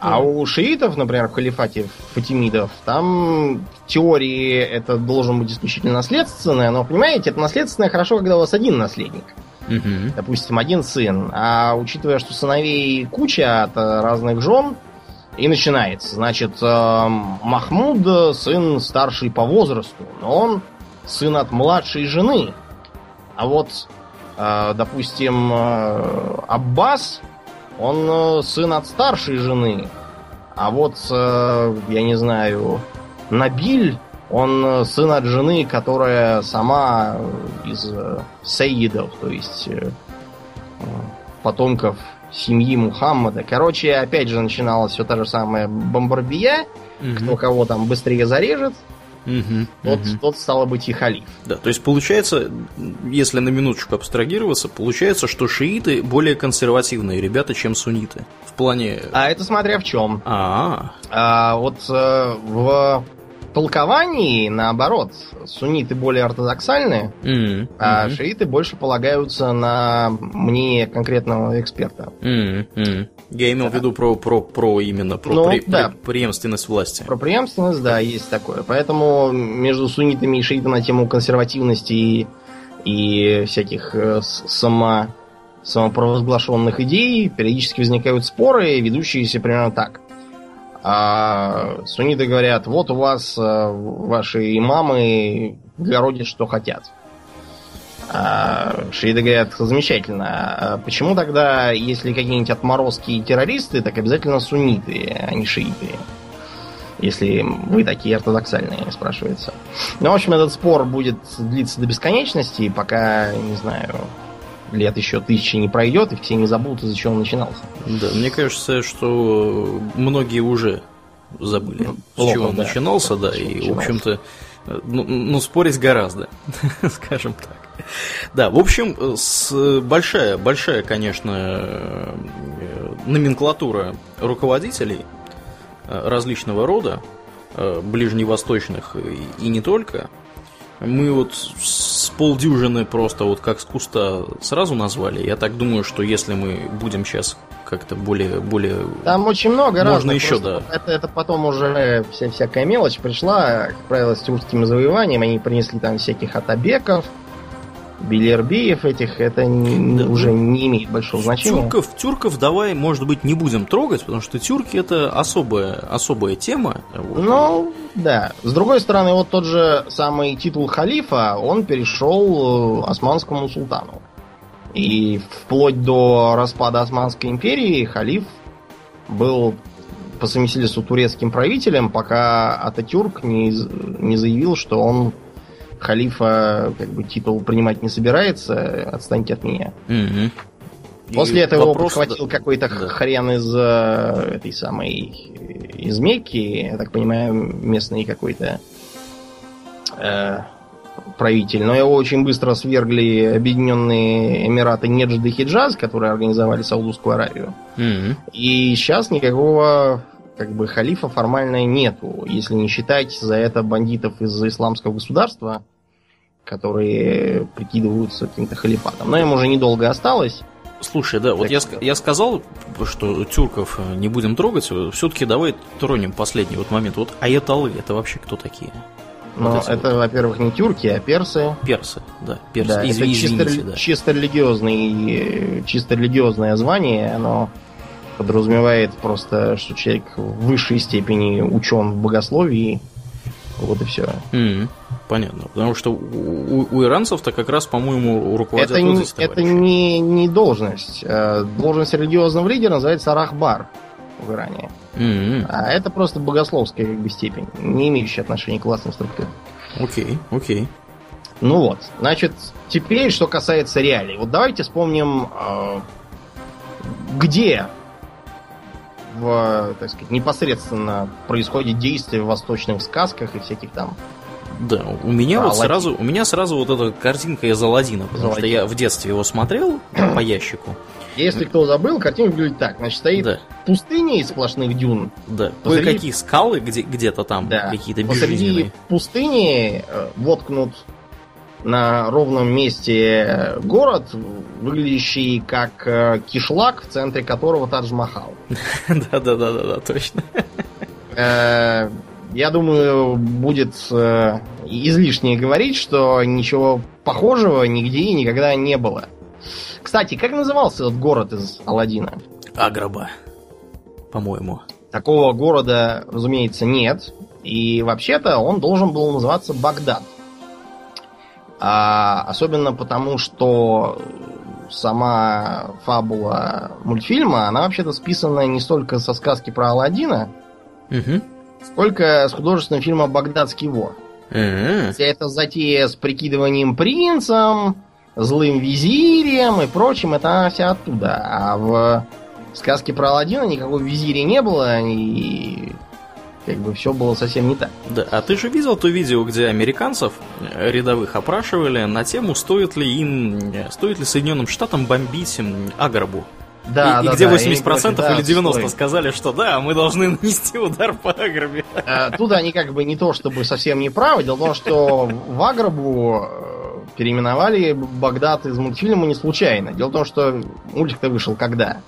А у шиитов, например, в халифате фатимидов, там в теории это должен быть исключительно наследственное, но, понимаете, это наследственное хорошо, когда у вас один наследник. Допустим, один сын. А учитывая, что сыновей куча от разных жен, и начинается. Значит, э, Махмуд э, сын старший по возрасту, но он сын от младшей жены. А вот, э, допустим, э, Аббас, он сын от старшей жены. А вот, я не знаю, Набиль, он сын от жены, которая сама из Саидов, то есть потомков семьи Мухаммада. Короче, опять же начиналась все та же самая бомбарбия, Мгм. кто кого там быстрее зарежет. Мгм, тот, мгм. тот стало быть и халиф. Да, то есть получается, если на минуточку абстрагироваться, получается, что шииты более консервативные ребята, чем сунниты. В плане... А это смотря в чем. А, А вот э, в толковании, наоборот, сунниты более ортодоксальные, м, а шииты больше полагаются на мнение конкретного эксперта. м. Я имел в виду про, про, про именно про Ну, пре- да. пре- преемственность власти. Про преемственность, да, есть такое. Поэтому между суннитами и шиитами на тему консервативности и, и всяких э, с- само, самопровозглашенных идей периодически возникают споры, ведущиеся примерно так. А сунниты говорят, вот у вас э, ваши имамы городят, что хотят. А шииты говорят, замечательно. А почему тогда, если какие-нибудь отморозки и террористы, так обязательно сунниты, а не шииты? Если вы такие ортодоксальные, спрашивается. Ну, в общем, этот спор будет длиться до бесконечности, пока, не знаю, лет еще тысячи не пройдет, и все не забудут, из-за чего он начинался. Да, мне кажется, что многие уже забыли, с Плохо, чего он да. начинался, да, С и, в начинался. общем-то, э, ну, ну, спорить гораздо, скажем так. Да, в общем, с большая, большая, конечно, э, номенклатура руководителей э, различного рода, э, ближневосточных и не только. Мы вот с полдюжины просто вот как с куста сразу назвали. Я так думаю, что если мы будем сейчас как-то более, более Там очень много Можно разных. еще, просто Это, это потом уже вся всякая мелочь пришла, как правило, с тюркским завоеванием. Они принесли там всяких атабеков, Белербеев этих. Это не- Да. уже не имеет большого значения. Тюрков, тюрков давай, может быть, не будем трогать, потому что тюрки это особая, особая тема. Вот. Ну, да. С другой стороны, вот тот же самый титул халифа, он перешел э, османскому султану. И вплоть до распада Османской империи халиф был по совместительству турецким правителем, пока Ататюрк не, не заявил, что он халифа как бы титул принимать не собирается, отстаньте от меня. И После этого его вопрос, подхватил какой-то да. хрен из э, этой самой из Мекки, я так понимаю, местный какой-то э, правитель. Но его очень быстро свергли Объединенные Эмираты Неджд и Хиджаз, которые организовали Саудовскую Аравию. Мгм. И сейчас никакого как бы халифа формально нету, если не считать за это бандитов из исламского государства, которые прикидываются каким-то халифатом. Но им уже недолго осталось. Слушай, да, вот Так я, что- ск- я сказал, что тюрков э, не будем трогать, все-таки давай тронем последний вот момент. Вот аяталы, это вообще кто такие? Но Вот это, во-первых, не тюрки, а персы. Персы, да, персы. Да, Из- это чисто, извините, рели- да. чисто религиозный, чисто религиозное звание, оно подразумевает просто, что человек в высшей степени учен в богословии. Вот и все. Мгм. Понятно. Потому что у, у- иранцев-то как раз, по-моему, руководят Это, вот не, это не, не должность. Э, Должность религиозного лидера называется рахбар в Иране. Мгм. А это просто богословская как бы, степень, не имеющая отношения к властным структурам. Окей, окей. Ну вот, значит, теперь, что касается реалий. Вот давайте вспомним, э, где в, так сказать, непосредственно происходит действие в восточных сказках и всяких там. Да, у меня А, вот Аладдин. сразу, у меня сразу вот эта картинка из Аладдина, потому что Аладдин. я в детстве его смотрел по ящику. Если кто забыл, картинка выглядит так. Значит, стоит Да, пустыня из сплошных дюн. да. Посреди- Кое-какие скалы где, где-то там, Да. какие-то Посреди безжизненные. пустыни э, воткнут на ровном месте город, выглядящий как э, кишлак, в центре которого Тадж-Махал. Да-да-да-да, точно. Э, Я думаю, будет э, излишне говорить, что ничего похожего нигде и никогда не было. Кстати, как назывался этот город из Аладдина? Аграба, по-моему. Такого города, разумеется, нет. И вообще-то он должен был называться Багдад. А, особенно потому, что сама фабула мультфильма, она вообще-то списана не столько со сказки про Аладдина, Угу. сколько с художественного фильма «Багдадский вор». М-м. Вся эта затея с прикидыванием принцем, злым визирем и прочим, это она вся оттуда. А в сказке про Аладдина никакого визиря не было, и как бы все было совсем не так. Да, а ты же видел то видео, где американцев э, рядовых опрашивали на тему, стоит ли им, э, стоит ли Соединенным Штатам бомбить Аграбу? Да, и, да, и где да, 80% да, или 90% стоит. сказали, что да, мы должны нанести удар по Аграбе. А, Тут они как бы не то чтобы совсем не правы. Дело в том, что в Аграбу э, переименовали Багдад из мультфильма не случайно. Дело в том, что мультик-то вышел когда?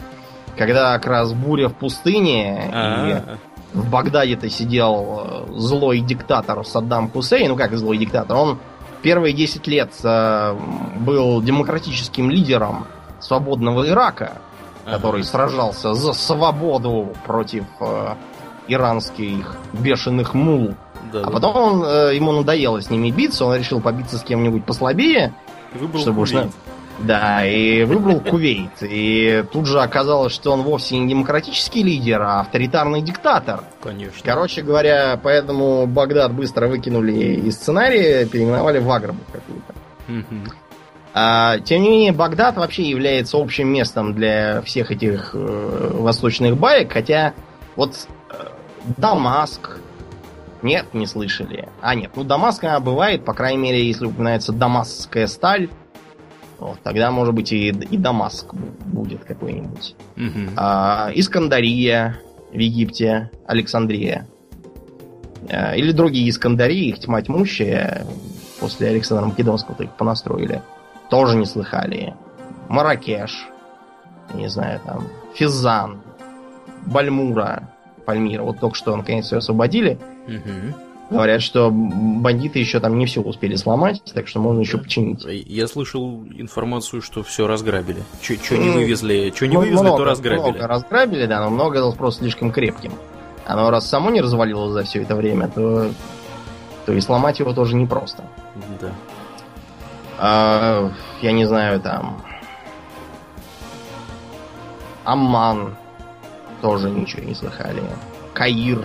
Когда как раз буря в пустыне, и А, в Багдаде-то сидел э, злой диктатор Саддам Хусейн. Ну как злой диктатор? Он первые 10 лет э, был демократическим лидером свободного Ирака, который сражался за свободу против э, иранских бешеных мул. да, А да. потом он, э, ему надоело с ними биться, он решил побиться с кем-нибудь послабее, Выбрал чтобы уж Да, и выбрал Кувейт. И тут же оказалось, что он вовсе не демократический лидер, а авторитарный диктатор. Конечно. Короче говоря, поэтому Багдад быстро выкинули из сценария, переименовали в Аграбу какую-то. А, тем не менее, Багдад вообще является общим местом для всех этих э, восточных баек, хотя вот э, Дамаск... Нет, не слышали. А, нет, ну Дамаск она бывает, по крайней мере, если упоминается дамасская сталь, вот, тогда, может быть, и, и Дамаск будет какой-нибудь. Мгм. А, Искандария в Египте, Александрия. А, Или другие Искандарии, их тьма тьмущая. После Александра Македонского их понастроили. Тоже не слыхали. Маракеш. Не знаю, там. Физан. Бальмура. Пальмира. Вот только что, наконец, все освободили. Мгм. Говорят, что бандиты еще там не все успели сломать, так что можно еще починить. Я слышал информацию, что все разграбили. Что не Ну, вывезли, что не Ну, вывезли, много, то разграбили. Много разграбили, да, но много оказалось просто слишком крепким. Оно раз само не развалилось за все это время, то, то и сломать его тоже непросто. Да. А, я не знаю, там... Амман тоже ничего не слыхали. Каир.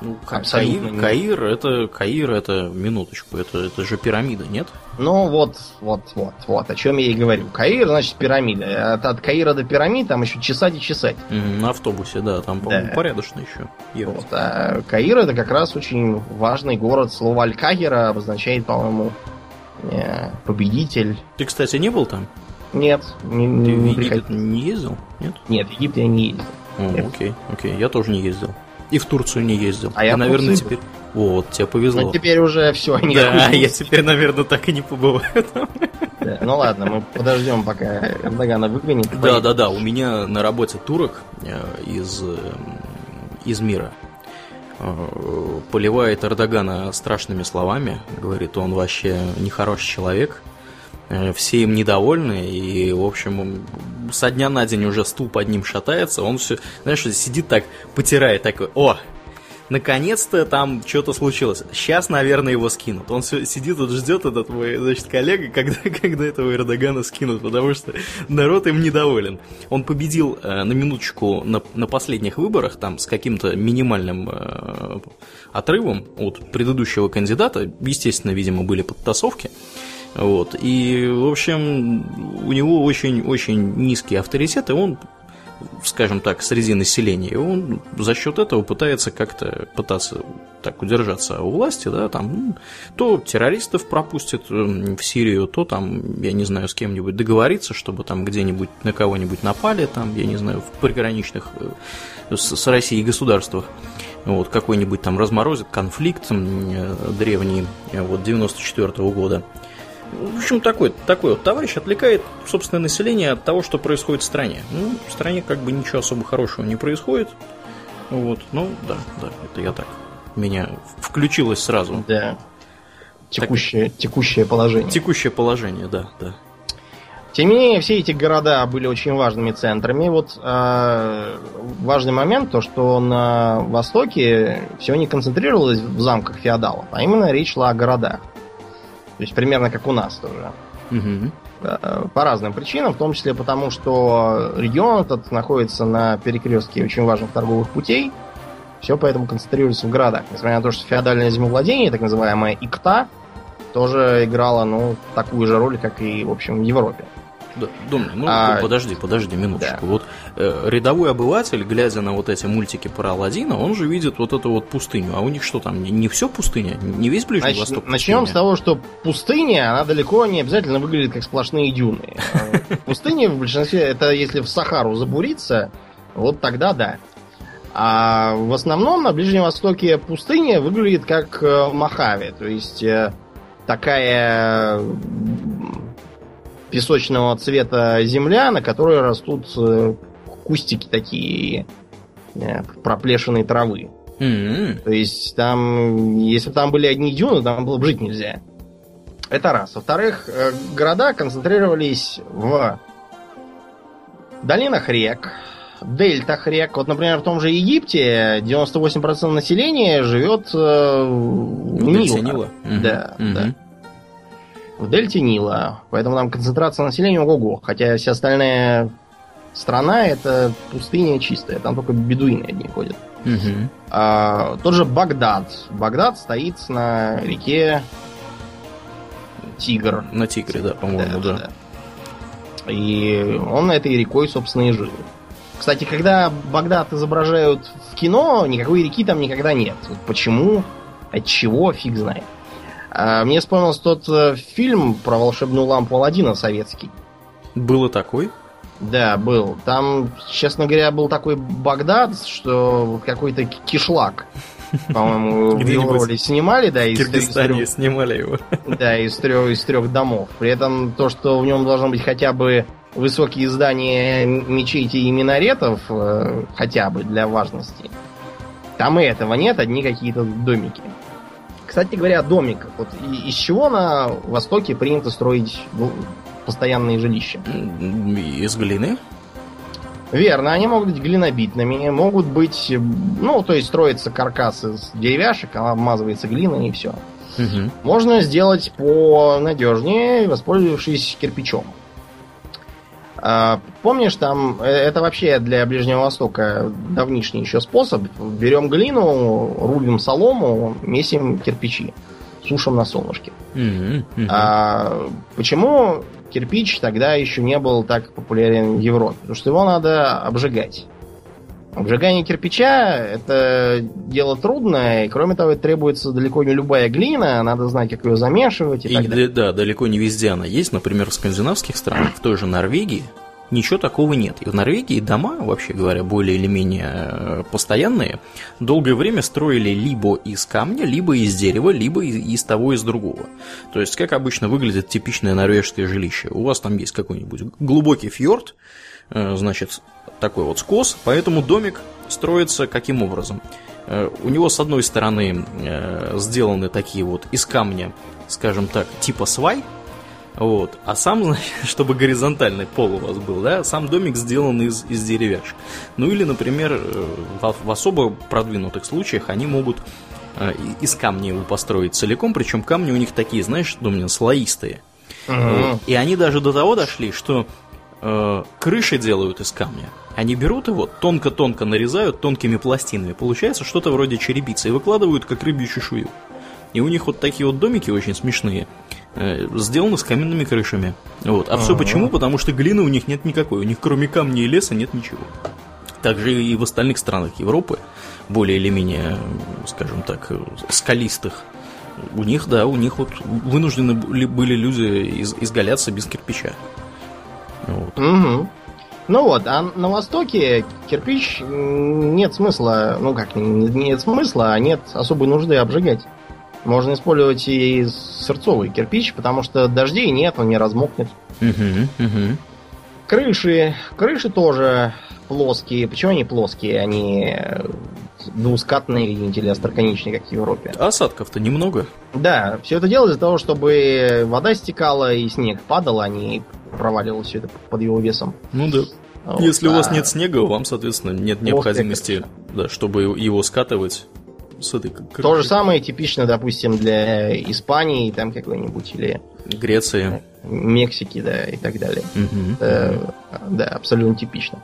Ну, Абсолютно Каир, нет. Каир это Каир это минуточку, это, это же пирамида, нет? Ну вот, вот, вот, вот, о чем я и говорю. Каир, значит, пирамида. От, от Каира до пирамид там еще чесать и чесать. Мгм, На автобусе, да, там, по-моему, Да. порядочно еще ехать. Вот. А Каир это как раз очень важный город. Слово Аль-Кагера обозначает, по-моему, э, победитель. Ты, кстати, не был там? Нет, не, Ты не, в Египет не ездил? Нет? Нет, в Египет я не ездил. О, окей, окей, я тоже не ездил. И в Турцию не ездил. А я наверное, теперь... Вот, тебе повезло. Но теперь уже все, Да, я теперь, наверное, так и не побываю. Ну ладно, мы подождем, пока Эрдогана выгонит. Да, да, да. У меня на работе турок э, из, э, из мира э, поливает Эрдогана страшными словами. Говорит, он вообще нехороший человек. Э, Все им недовольны, и, в общем, со дня на день уже стул под ним шатается. Он все, знаешь, сидит так, потирает такой, о, наконец-то там что-то случилось. Сейчас, наверное, его скинут. Он все сидит тут ждет, этот мой, значит, коллега, когда, когда этого Эрдогана скинут, потому что народ им недоволен. Он победил э, на минуточку на, на последних выборах, там, с каким-то минимальным э, отрывом от предыдущего кандидата. Естественно, видимо, были подтасовки. Вот. И, в общем, у него очень-очень низкий авторитет, и он скажем так, среди населения, и он за счет этого пытается как-то пытаться так удержаться у власти, да, там, ну, то террористов пропустит в Сирию, то там, я не знаю, с кем-нибудь договориться, чтобы там где-нибудь на кого-нибудь напали, там, я не знаю, в приграничных э, с, Россией государствах, вот, какой-нибудь там разморозит конфликт э, древний, э, вот, 94 года. В общем, такой, такой вот товарищ отвлекает собственное население от того, что происходит в стране. Ну, в стране как бы ничего особо хорошего не происходит. Вот, ну, да, да, это я так. Меня включилось сразу. Да. Текущее, текущее положение. Текущее положение, да, да. Тем не менее, все эти города были очень важными центрами. Вот э, важный момент, то что на Востоке все не концентрировалось в замках феодалов, а именно речь шла о городах. То есть примерно как у нас тоже. Э, По разным причинам, в том числе потому, что регион этот находится на перекрестке очень важных торговых путей. Все поэтому концентрируется в городах. Несмотря на то, что феодальное землевладение, так называемая икта, тоже играла, ну, такую же роль, как и, в общем, в Европе. Да, ну а, подожди, подожди минуточку. Да. Вот э, рядовой обыватель, глядя на вот эти мультики про Алладина, он же видит вот эту вот пустыню. А у них что там, не, не все пустыня? Не весь Ближний Нач, Восток Начнем с того, что пустыня, она далеко не обязательно выглядит как сплошные дюны. Пустыня в большинстве, это если в Сахару забуриться, вот тогда да. А в основном на Ближнем Востоке пустыня выглядит как э, Мохаве. То есть э, такая песочного цвета земля, на которой растут э, кустики такие проплешенной травы. Mm-hmm. То есть там, если там были одни дюны, там было бы жить нельзя. Это раз. Во-вторых, города концентрировались в долинах рек, дельтах рек. Вот, например, в том же Египте 98% населения живет э, в Ниле. Нила. Да, угу. да. В дельте Нила. Поэтому там концентрация населения ого-го. Хотя вся остальная страна это пустыня чистая. Там только бедуины одни ходят. Угу. А, тот же Багдад. Багдад стоит на реке Тигр. На Тигре, да, по-моему, да, да. да. И он этой рекой, собственно, и жил. Кстати, когда Багдад изображают в кино, никакой реки там никогда нет. Почему? От чего? Фиг знает. А, мне вспомнился тот э, фильм про волшебную лампу Аладдина советский. Было такой? Да, был. Там, честно говоря, был такой Багдад, что какой-то кишлак. По-моему, в его роли снимали, да, из, Киргизстане из трех, снимали его. Да, из трех, из трех домов. При этом то, что в нем должно быть хотя бы высокие здания мечетей и минаретов, э, хотя бы для важности. Там и этого нет, одни какие-то домики. Кстати говоря, домик. Вот из чего на Востоке принято строить ну, постоянные жилища? Из глины? Верно, они могут быть глинобитными, могут быть, ну, то есть строится каркас из деревяшек, а обмазывается глиной и все. Угу. Можно сделать по надежнее, воспользовавшись кирпичом. А, помнишь, там, э, это вообще для Ближнего Востока давнишний еще способ. Берем глину, рубим солому, месим кирпичи, сушим на солнышке. Mm-hmm. Mm-hmm. А, почему кирпич тогда еще не был так популярен в Европе? Потому что его надо обжигать. Обжигание кирпича это дело трудное, и кроме того, требуется далеко не любая глина, надо знать, как ее замешивать и, и так далее. Да, далеко не везде она есть. Например, в скандинавских странах, в той же Норвегии, ничего такого нет. И в Норвегии дома, вообще говоря, более или менее э, постоянные, долгое время строили либо из камня, либо из дерева, либо из того, из другого. То есть, как обычно выглядит типичное норвежское жилище. У вас там есть какой-нибудь глубокий фьорд, значит, такой вот скос, поэтому домик строится каким образом? Э, у него с одной стороны э, сделаны такие вот из камня, скажем так, типа свай, вот. А сам, значит, чтобы горизонтальный пол у вас был, да, сам домик сделан из, из деревяшек. Ну или, например, э, в, в особо продвинутых случаях они могут из камня его построить целиком, причем камни у них такие, знаешь, Домнин, слоистые. Uh-huh. Вот. И они даже до того дошли, что э, крыши делают из камня. Они берут его, тонко-тонко нарезают тонкими пластинами. Получается что-то вроде черепицы и выкладывают как рыбью чешую. И у них вот такие вот домики очень смешные, э, сделаны с каменными крышами. Вот. А все почему? Потому что глины у них нет никакой. У них кроме камня и леса нет ничего. Также и в остальных странах Европы, более или менее, скажем так, скалистых, у них, да, у них вот вынуждены были люди изгаляться без кирпича. Вот. Угу. Ну вот, а на Востоке кирпич нет смысла, ну как, нет смысла, а нет особой нужды обжигать. Можно использовать и сырцовый кирпич, потому что дождей нет, он не размокнет. Угу, угу. Крыши. Крыши тоже плоские. Почему они плоские? Они двускатные, видите ли, остроконечные, как в Европе. Осадков-то немного. Да, все это делается для того, чтобы вода стекала и снег падал, а не проваливалось все это под его весом. Ну да. Вот, Если а... у вас нет снега, вам, соответственно, нет необходимости, да, чтобы его скатывать с этой крышей. То же самое типично, допустим, для Испании, там какой-нибудь, или... Греции. Мексики, да, и так далее. Угу. Это, да, абсолютно типично.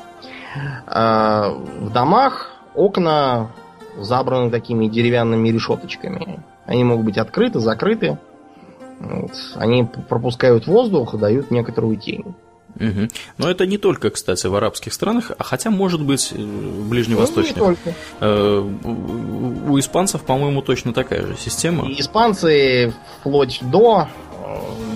А, в домах окна забраны такими деревянными решеточками. Они могут быть открыты, закрыты. Вот. Они пропускают воздух и дают некоторую тень. Угу. Но это не только, кстати, в арабских странах, а хотя, может быть, в ближневосточных. Ну, не только. Э, у испанцев, по-моему, точно такая же система. И испанцы вплоть до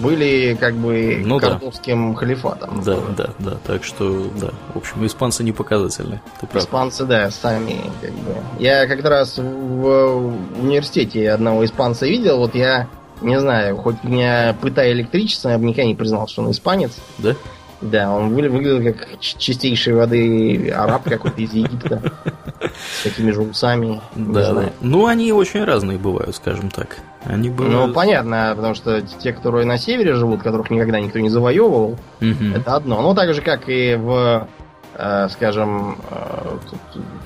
были как бы ну, кордовским да. халифатом. Да, да, да. Так что, да. В общем, испанцы не показательны. Ты прав. Испанцы, да, сами как бы. Я как раз в университете одного испанца видел, вот я не знаю, хоть меня пытая электричество, я бы никогда не признал, что он испанец. Да? Да, он выглядел как чистейшей воды араб какой-то из Египта. С такими же усами. Да, да. Ну, они очень разные бывают, скажем так. Они бывают... Ну, понятно, потому что те, которые на севере живут, которых никогда никто не завоевывал, угу. это одно. Ну, так же, как и в, э, скажем, э,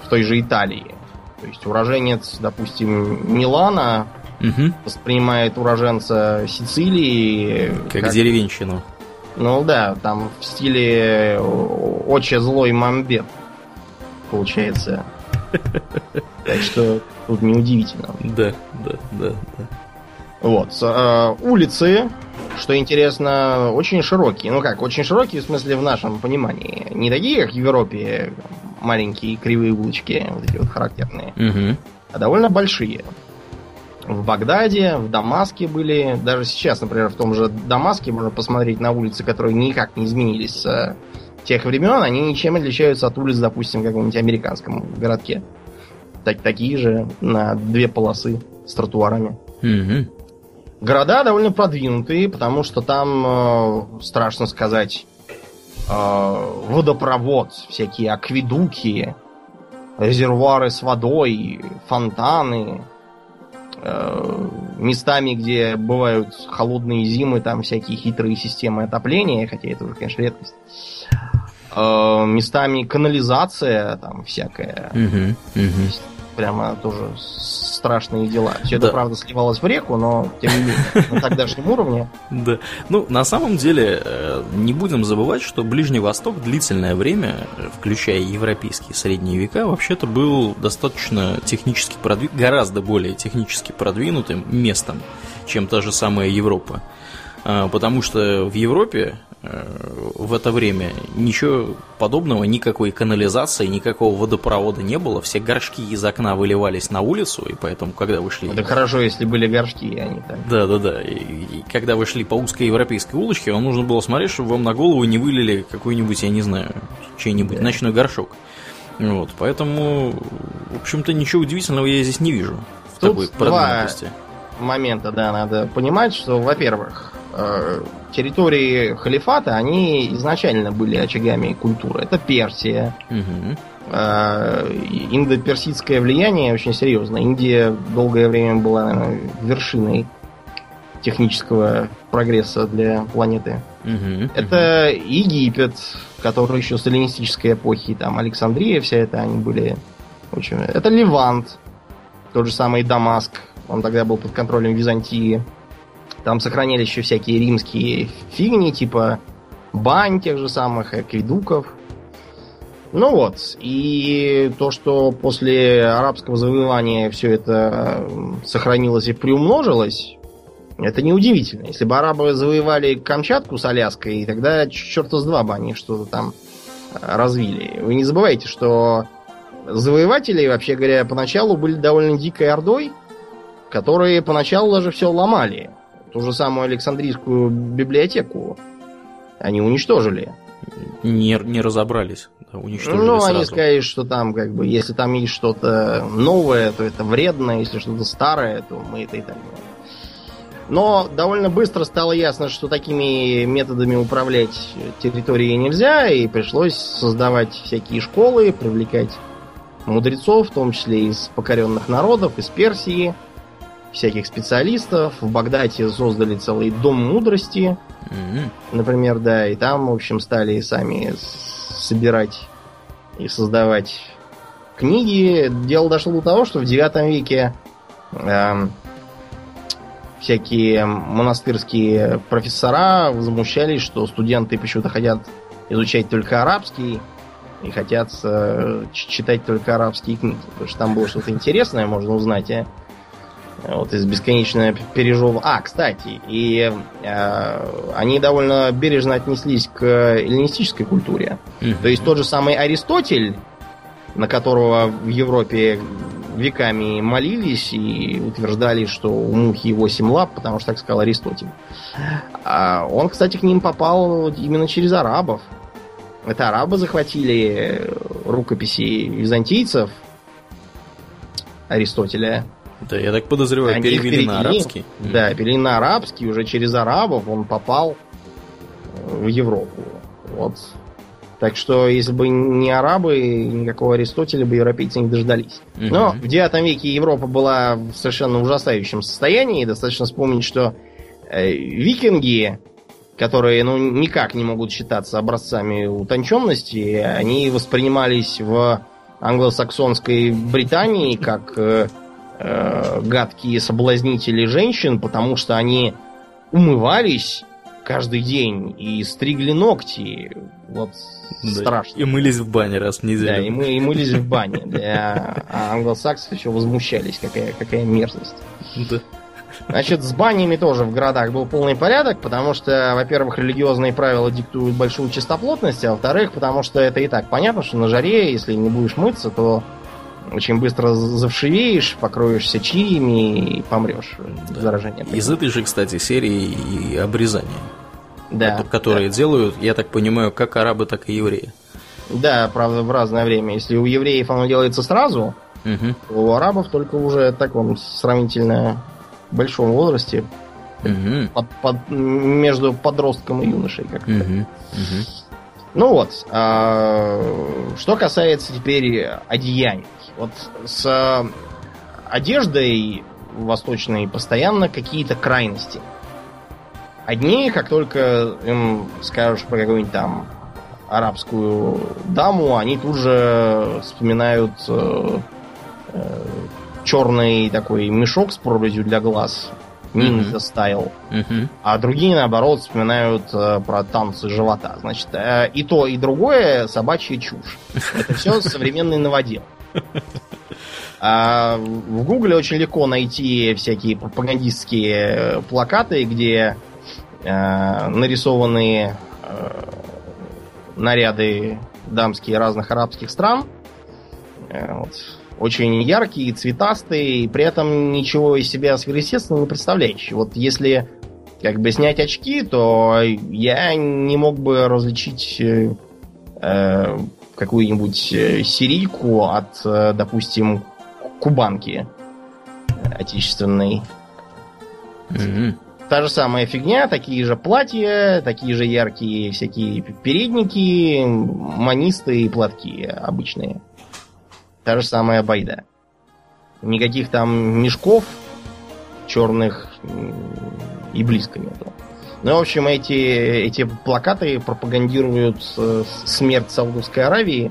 в той же Италии. То есть уроженец, допустим, Милана угу. воспринимает уроженца Сицилии... Как, как деревенщину. Ну да, там в стиле очень злой мамбет получается. Так что тут неудивительно. Да, да, да, да. Вот. Э, улицы, что интересно, очень широкие. Ну как, очень широкие, в смысле, в нашем понимании. Не такие, как в Европе, маленькие кривые улочки, вот эти вот характерные, угу. а довольно большие в Багдаде, в Дамаске были. Даже сейчас, например, в том же Дамаске можно посмотреть на улицы, которые никак не изменились с тех времен. Они ничем отличаются от улиц, допустим, в каком-нибудь американском городке. Так, такие же на две полосы с тротуарами. Угу. Города довольно продвинутые, потому что там, э, страшно сказать, э, водопровод, всякие акведуки, резервуары с водой, фонтаны, Э, местами, где бывают холодные зимы, там всякие хитрые системы отопления, хотя это уже, конечно, редкость. Э, местами канализация там всякая. Угу, угу прямо тоже страшные дела. Все да. это, правда, сливалось в реку, но тем не менее, на тогдашнем уровне. Да. Ну, на самом деле, э, не будем забывать, что Ближний Восток длительное время, включая европейские средние века, вообще-то был достаточно технически продвинутым, гораздо более технически продвинутым местом, чем та же самая Европа. А, потому что в Европе Э, в это время ничего подобного, никакой канализации, никакого водопровода не было. Все горшки из окна выливались на улицу, и поэтому, когда вы шли... Это хорошо, если были горшки, а не так. Да, да, да. И, и когда вы шли по узкой европейской улочке, вам нужно было смотреть, чтобы вам на голову не вылили какой-нибудь, я не знаю, чей-нибудь да. ночной горшок. Вот, поэтому, в общем-то, ничего удивительного я здесь не вижу в Тут такой продвинутости. момента, да, надо понимать, что, во-первых, Э, территории халифата, они изначально были очагами культуры. Это Персия. Угу. Индо-персидское влияние очень серьезно. Индия долгое время была наверное, вершиной технического прогресса для планеты. Угу, это угу. Египет, который еще с эллинистической эпохи, там Александрия, вся это они были очень... Это Ливант, тот же самый Дамаск, он тогда был под контролем Византии. Там сохранялись еще всякие римские фигни, типа бань тех же самых, акведуков. Ну вот, и то, что после арабского завоевания все это сохранилось и приумножилось, это неудивительно. Если бы арабы завоевали Камчатку с Аляской, тогда черта с два бы они что-то там развили. Вы не забывайте, что завоеватели, вообще говоря, поначалу были довольно дикой ордой, которые поначалу даже все ломали. Ту же самую Александрийскую библиотеку они уничтожили. Не, не разобрались. Да, уничтожили ну, сразу. они сказали, что там, как бы, если там есть что-то новое, то это вредно, если что-то старое, то мы это и так делаем. Но довольно быстро стало ясно, что такими методами управлять территорией нельзя, и пришлось создавать всякие школы, привлекать мудрецов, в том числе из покоренных народов, из Персии, всяких специалистов. В Багдаде создали целый дом мудрости, mm-hmm. например, да, и там, в общем, стали сами собирать и создавать книги. Дело дошло до того, что в 9 веке э, всякие монастырские профессора возмущались, что студенты почему-то хотят изучать только арабский и хотят э, читать только арабские книги. Потому что там было что-то интересное, можно узнать, а Вот из бесконечно пережевывал. А, кстати, и э, они довольно бережно отнеслись к эллинистической культуре. То есть тот же самый Аристотель, на которого в Европе веками молились и утверждали, что у мухи 8 лап, потому что так сказал Аристотель. А он, кстати, к ним попал именно через арабов. Это арабы захватили рукописи византийцев Аристотеля. Да, я так подозреваю, Они их перевели на перевели. арабский. Да, перевели на арабский, уже через арабов он попал э, в Европу. Вот. Так что, если бы не арабы, никакого Аристотеля бы европейцы не дождались. Но в 9 веке Европа была в совершенно ужасающем состоянии. Достаточно вспомнить, что э, викинги, которые ну, никак не могут считаться образцами утонченности, они воспринимались в англосаксонской Британии как э, э, гадкие соблазнители женщин, потому что они умывались каждый день и стригли ногти. Вот Да, страшно. И мылись в бане раз в неделю. Да, и мы и мылись в бане. Для а англосаксов еще возмущались, какая, какая мерзость. Да. Значит, с банями тоже в городах был полный порядок, потому что, во-первых, религиозные правила диктуют большую чистоплотность, а во-вторых, потому что это и так понятно, что на жаре, если не будешь мыться, то очень быстро завшивеешь, покроешься чириями и помрешь. Да. Заражение. Из этой же, кстати, серии и обрезания, да, которые делают, я так понимаю, как арабы, так и евреи. Да, правда, в разное время. Если у евреев оно делается сразу, то у арабов только уже в таком сравнительно большом возрасте, Мгм. под- под- между подростком и юношей. Как Мгм. Мгм. Ну вот, а, что касается теперь одеяний. Вот с а, одеждой восточной постоянно какие-то крайности. Одни, как только им скажешь про какую-нибудь там арабскую даму, они тут же вспоминают э, черный такой мешок с прорезью для глаз. Ниндзя стайл. Мгм. А другие, наоборот, вспоминают э, про танцы живота. Значит, э, и то, и другое собачья чушь. Это все современный новодел. А в Гугле очень легко найти всякие пропагандистские э, плакаты, где э, нарисованы э, наряды дамские разных арабских стран. Э, вот. Очень яркие, цветастые, и при этом ничего из себя сверхъестественного не представляющие. Вот если как бы снять очки, то я не мог бы различить э, э, какую-нибудь э, сирийку от, э, допустим, кубанки э, отечественной. Мгм. Та же самая фигня, такие же платья, такие же яркие всякие передники, манисты и платки обычные. Та же самая байда. Никаких там мешков черных и близко нету. Ну, в общем, эти, эти плакаты пропагандируют смерть Саудовской Аравии,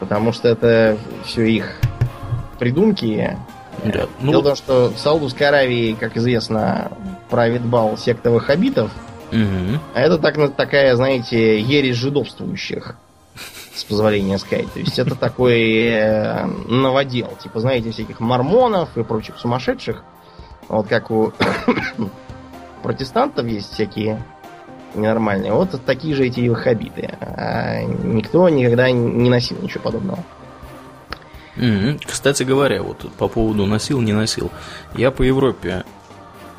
потому что это все их придумки. Да. Ну, Дело в том, что в Саудовской Аравии, как известно, правит бал секта ваххабитов, Мгм. а это так, такая, знаете, ересь жидовствующих, с позволения сказать. То есть это такой э, новодел. Типа, знаете, всяких мормонов и прочих сумасшедших. Вот как у протестантов есть всякие ненормальные. Вот такие же эти ваххабиты. А никто никогда не носил ничего подобного. Кстати говоря, вот по поводу носил, не носил. Я по Европе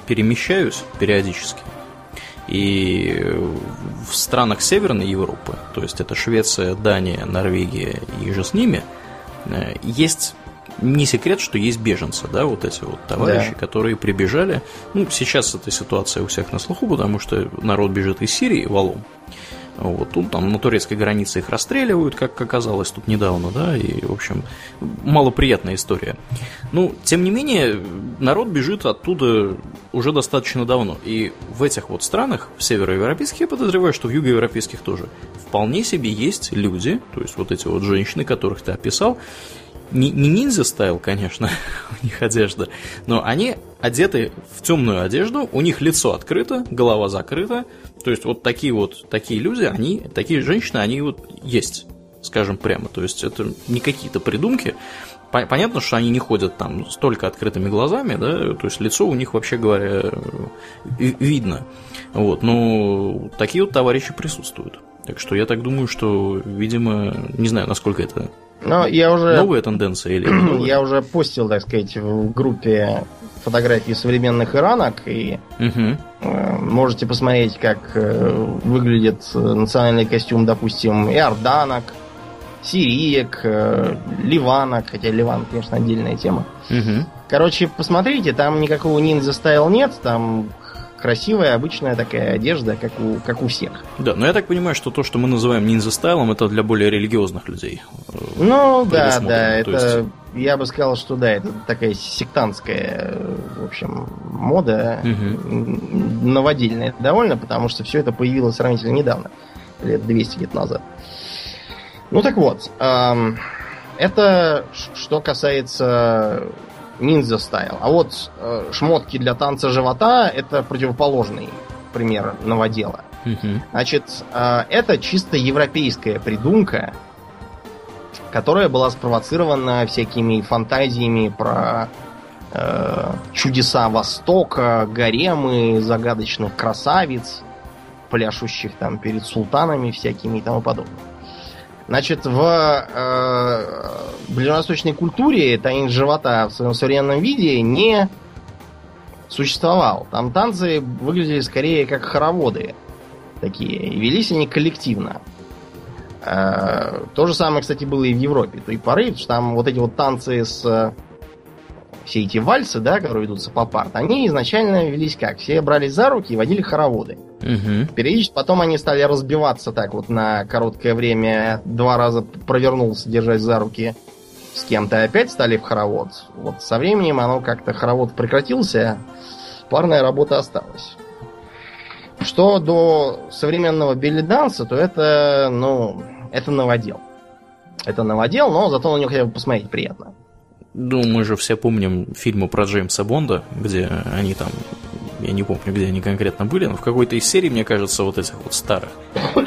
перемещаюсь периодически. И в странах Северной Европы, то есть это Швеция, Дания, Норвегия и же с ними, э, есть не секрет, что есть беженцы, да, вот эти вот товарищи, Да. которые прибежали. Ну, сейчас эта ситуация у всех на слуху, потому что народ бежит из Сирии валом. Вот тут там на турецкой границе их расстреливают, как оказалось тут недавно, да, и, в общем, малоприятная история. Ну, тем не менее, народ бежит оттуда уже достаточно давно. И в этих вот странах, в североевропейских, я подозреваю, что в югоевропейских тоже, вполне себе есть люди, то есть вот эти вот женщины, которых ты описал, не, не ниндзя стайл, конечно, у них одежда, но они одеты в темную одежду, у них лицо открыто, голова закрыта. То есть вот такие вот такие люди, они, такие женщины, они вот есть, скажем прямо. То есть это не какие-то придумки. понятно, что они не ходят там столько открытыми глазами, да, то есть лицо у них, вообще говоря, видно. Вот, но такие вот товарищи присутствуют. Так что я так думаю, что, видимо, не знаю, насколько это но я уже... новая тенденция или. Я уже постил, так сказать, в группе фотографии современных иранок, и угу. можете посмотреть, как э, выглядит национальный костюм, допустим, иорданок, сириек, э, ливанок, хотя ливан, конечно, отдельная тема. Угу. Короче, посмотрите, там никакого ниндзя стайл нет, там красивая, обычная такая одежда, как у, как у всех. Да, но я так понимаю, что то, что мы называем ниндзя стайлом, это для более религиозных людей. Ну, да, да, это, есть... я бы сказал, что да, это такая сектантская, в общем, мода, угу. новодельная довольно, потому что все это появилось сравнительно недавно, лет 200 лет назад. Ну так вот, эм, это что касается ниндзя стайл. А вот э, шмотки для танца живота это противоположный пример новодела. Угу. Значит, э, это чисто европейская придумка, которая была спровоцирована всякими фантазиями про э, чудеса Востока, гаремы, загадочных красавиц, пляшущих там перед султанами всякими и тому подобное. Значит, в э, ближневосточной культуре танец живота в своем современном виде не существовал. Там танцы выглядели скорее как хороводы такие. И велись они коллективно. Э, то же самое, кстати, было и в Европе. То и поры, что там вот эти вот танцы с все эти вальсы, да, которые ведутся по парт, они изначально велись как? Все брались за руки и водили хороводы. Угу. Периодически потом они стали разбиваться так вот на короткое время. Два раза провернулся, держась за руки с кем-то, опять стали в хоровод. Вот со временем оно как-то хоровод прекратился, парная работа осталась. Что до современного белли-данса, то это, ну, это новодел. Это новодел, но зато на него хотя бы посмотреть приятно. Ну, мы же все помним фильмы про Джеймса Бонда, где они там, я не помню, где они конкретно были, но в какой-то из серий, мне кажется, вот этих вот старых.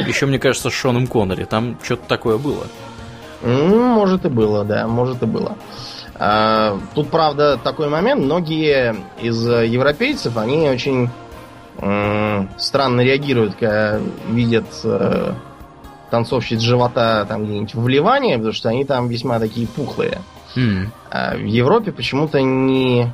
Еще, мне кажется, с Шоном Коннери, там что-то такое было. Может и было, да, может и было. А, тут, правда, такой момент, многие из европейцев, они очень странно реагируют, когда видят э, танцовщиц живота там где-нибудь в Ливане, потому что они там весьма такие пухлые. Mm. А в Европе почему-то не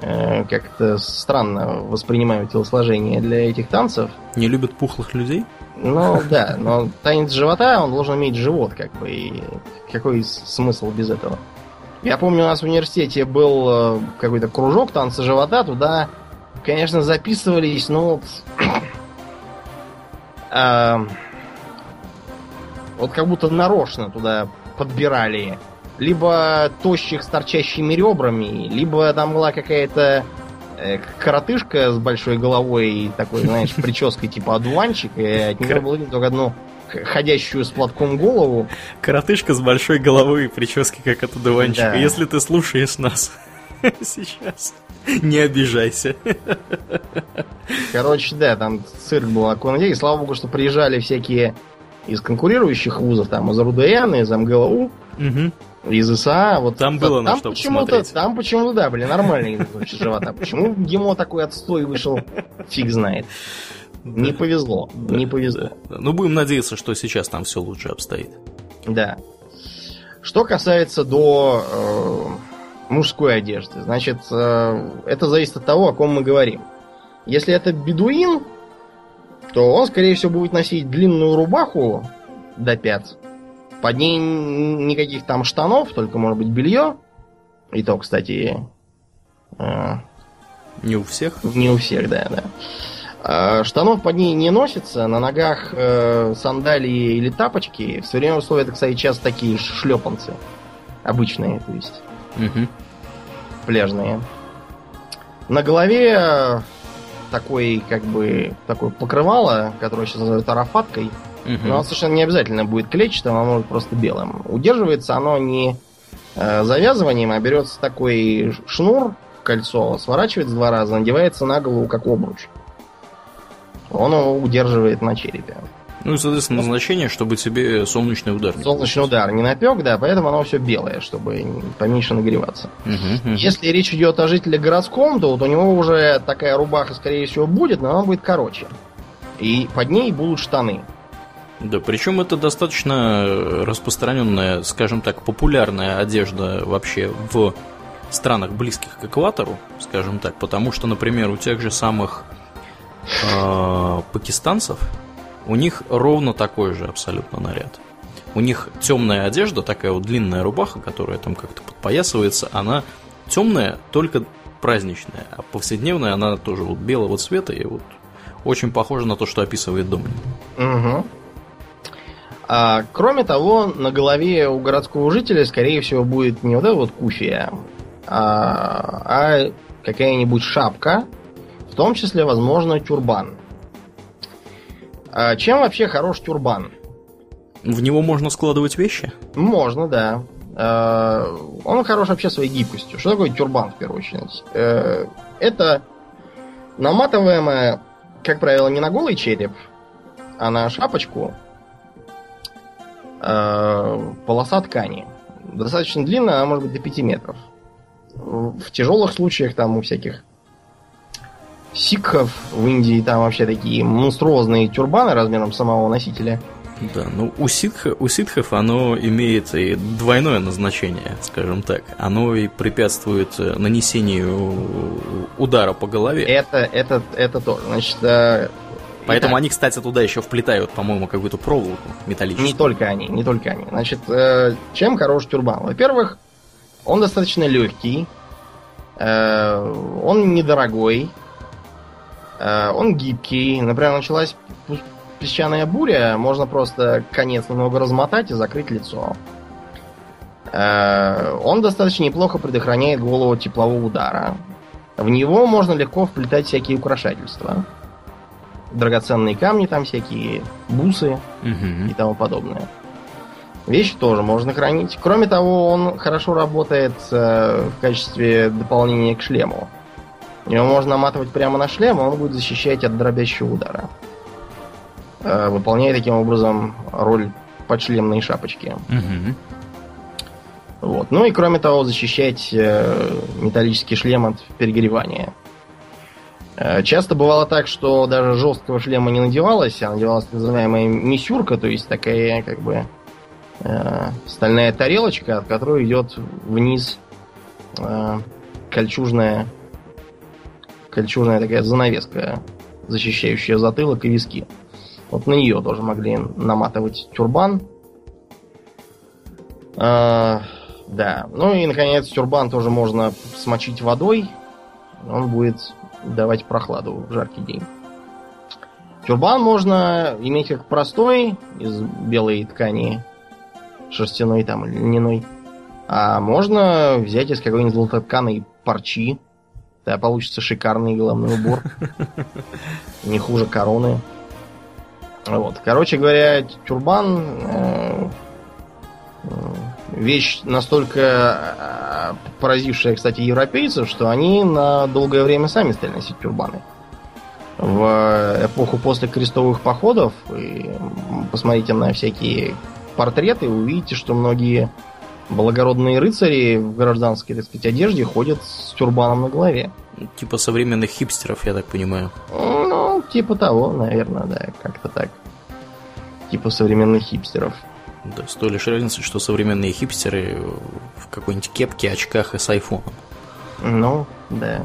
как-то странно воспринимают телосложение для этих танцев. Не любят пухлых людей? Ну да, но танец живота, он должен иметь живот, как бы, и какой смысл без этого? Я помню, у нас в университете был э, какой-то кружок танца живота, туда, конечно, записывались, ну, э, вот как будто нарочно туда подбирали либо тощих с торчащими ребрами, либо там была какая-то э, коротышка с большой головой и такой, знаешь, прической типа одуванчик, и от нее было только одну ходящую с платком голову. Коротышка с большой головой и прической, как от одуванчика. Да. Если ты слушаешь нас сейчас, не обижайся. Короче, да, там цирк был около И слава богу, что приезжали всякие из конкурирующих вузов, там, из РУДН, из МГЛУ. Угу из ИСА. Вот там было на что почему-то, Там почему-то, да, были нормальные живота. Почему ГИМО такой отстой вышел, фиг знает. Не повезло, не повезло. Ну, будем надеяться, что сейчас там все лучше обстоит. Да. Что касается до э, мужской одежды, значит, э, это зависит от того, о ком мы говорим. Если это бедуин, то он, скорее всего, будет носить длинную рубаху до пят, под ней никаких там штанов, только, может быть, белье. И то, кстати... Э, не у всех? Не у всех, да, да. Э, штанов под ней не носится, на ногах э, сандалии или тапочки. В современных условиях это, кстати, часто такие шлепанцы. Обычные, то есть. Угу. Пляжные. На голове э, такой, как бы, такое покрывало, которое сейчас называют арафаткой. Угу. Но оно совершенно не обязательно будет клетчатым, оно может просто белым. Удерживается оно не э, завязыванием, а берется такой шнур, кольцо, сворачивается два раза, надевается на голову как обруч. Он его удерживает на черепе. Ну и, соответственно, назначение, чтобы тебе солнечный удар. не Солнечный удар не напек, да, поэтому оно все белое, чтобы поменьше нагреваться. Мгм, мгм. Если речь идет о жителе городском, то вот у него уже такая рубаха, скорее всего, будет, но она будет короче. И под ней будут штаны. Да, причем это достаточно э, распространенная, скажем так, популярная одежда вообще в странах близких к экватору, скажем так, потому что, например, у тех же самых э, пакистанцев у них ровно такой же абсолютно наряд. У них темная одежда, такая вот длинная рубаха, которая там как-то подпоясывается, она темная, только праздничная, а повседневная она тоже вот белого цвета и вот очень похожа на то, что описывает Домнин. Угу. А, кроме того, на голове у городского жителя, скорее всего, будет не вот эта вот куфия, а, а какая-нибудь шапка, в том числе, возможно, тюрбан. А чем вообще хорош тюрбан? В него можно складывать вещи? Можно, да. Э, Он хорош вообще своей гибкостью. Что такое тюрбан, в первую очередь? Э, Это наматываемая, как правило, не на голый череп, а на шапочку э, полоса ткани. Достаточно длинная, она может быть до 5 метров. В тяжелых случаях там у всяких сикхов в Индии там вообще такие монструозные тюрбаны размером самого носителя. Да, ну у, ситха, у ситхов оно имеет и двойное назначение, скажем так. Оно и препятствует э, нанесению удара по голове. Это, это, это тоже. Значит, э, Поэтому итак, они, кстати, туда еще вплетают, по-моему, какую-то проволоку металлическую. Не только они, не только они. Значит, э, чем хорош тюрбан? Во-первых, он достаточно легкий, э, он недорогой, э, он гибкий. Например, началась песчаная буря, можно просто конец немного размотать и закрыть лицо. Э, он достаточно неплохо предохраняет голову от теплового удара. В него можно легко вплетать всякие украшательства. Драгоценные камни там всякие, бусы Мгм. и тому подобное. Вещи тоже можно хранить. Кроме того, он хорошо работает э, в качестве дополнения к шлему. Его можно наматывать прямо на шлем, и он будет защищать от дробящего удара. Э, выполняя таким образом роль подшлемной шапочки. Мгм. Вот. Ну и кроме того, защищать э, металлический шлем от перегревания. Э, Часто бывало так, что даже жесткого шлема не надевалось, а надевалась так называемая мисюрка, то есть такая как бы э, стальная тарелочка, от которой идет вниз э, кольчужная кольчужная такая занавеска, защищающая затылок и виски. Вот на нее тоже могли наматывать тюрбан. А, да. Ну и, наконец, тюрбан тоже можно смочить водой. Он будет давать прохладу в жаркий день. Тюрбан можно иметь как простой, из белой ткани, шерстяной там, или льняной. А можно взять из какой-нибудь золототканой парчи. Да, получится шикарный головной убор. Не хуже короны. Вот. Короче говоря, тюрбан э, э, вещь настолько э, поразившая, кстати, европейцев, что они на долгое время сами стали носить тюрбаны. В эпоху после крестовых походов, и посмотрите на всякие портреты, увидите, что многие благородные рыцари в гражданской, так сказать, одежде ходят с тюрбаном на голове. Типа современных хипстеров, я так понимаю. Ну, типа того, наверное, да, как-то так. Типа современных хипстеров. Да, с той лишь разницей, что современные хипстеры в какой-нибудь кепке, очках и с айфоном. Ну, да.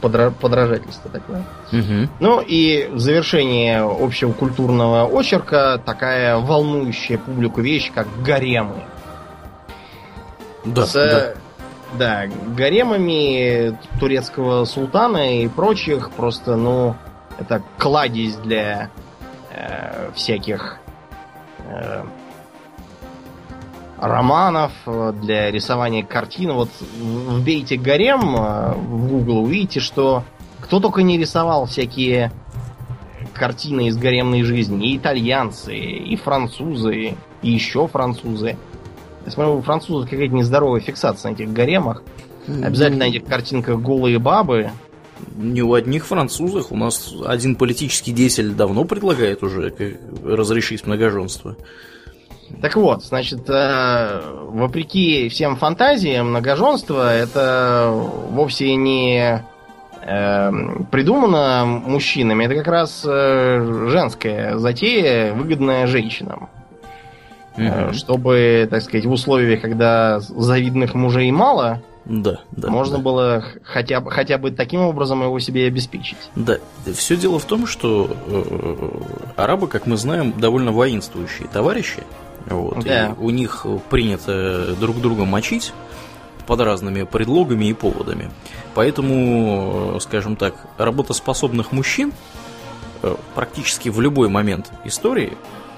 Подра- подражательство такое. Угу. Ну и в завершение общего культурного очерка такая волнующая публику вещь, как гаремы. Да, С, да. да, гаремами турецкого султана и прочих просто, ну, это кладезь для э, всяких э, романов, э, для рисования картин. Вот вбейте гарем э, в Google, увидите, что кто только не рисовал всякие картины из гаремной жизни. И итальянцы, и французы, и еще французы. Я смотрю, у французов какая-то нездоровая фиксация на этих гаремах. Обязательно на этих картинках голые бабы Не у одних французах. У нас один политический деятель давно предлагает уже разрешить многоженство. Так вот, значит, э, вопреки всем фантазиям, многоженство это вовсе не э, придумано мужчинами, это как раз э, женская затея, выгодная женщинам. Угу. Чтобы, так сказать, в условиях, когда завидных мужей мало, да, да, можно да. было хотя бы, хотя бы таким образом его себе обеспечить. Да, все дело в том, что э, арабы, как мы знаем, довольно воинствующие товарищи. Вот, да. И у них принято друг друга мочить под разными предлогами и поводами. Поэтому, скажем так, работоспособных мужчин э, практически в любой момент истории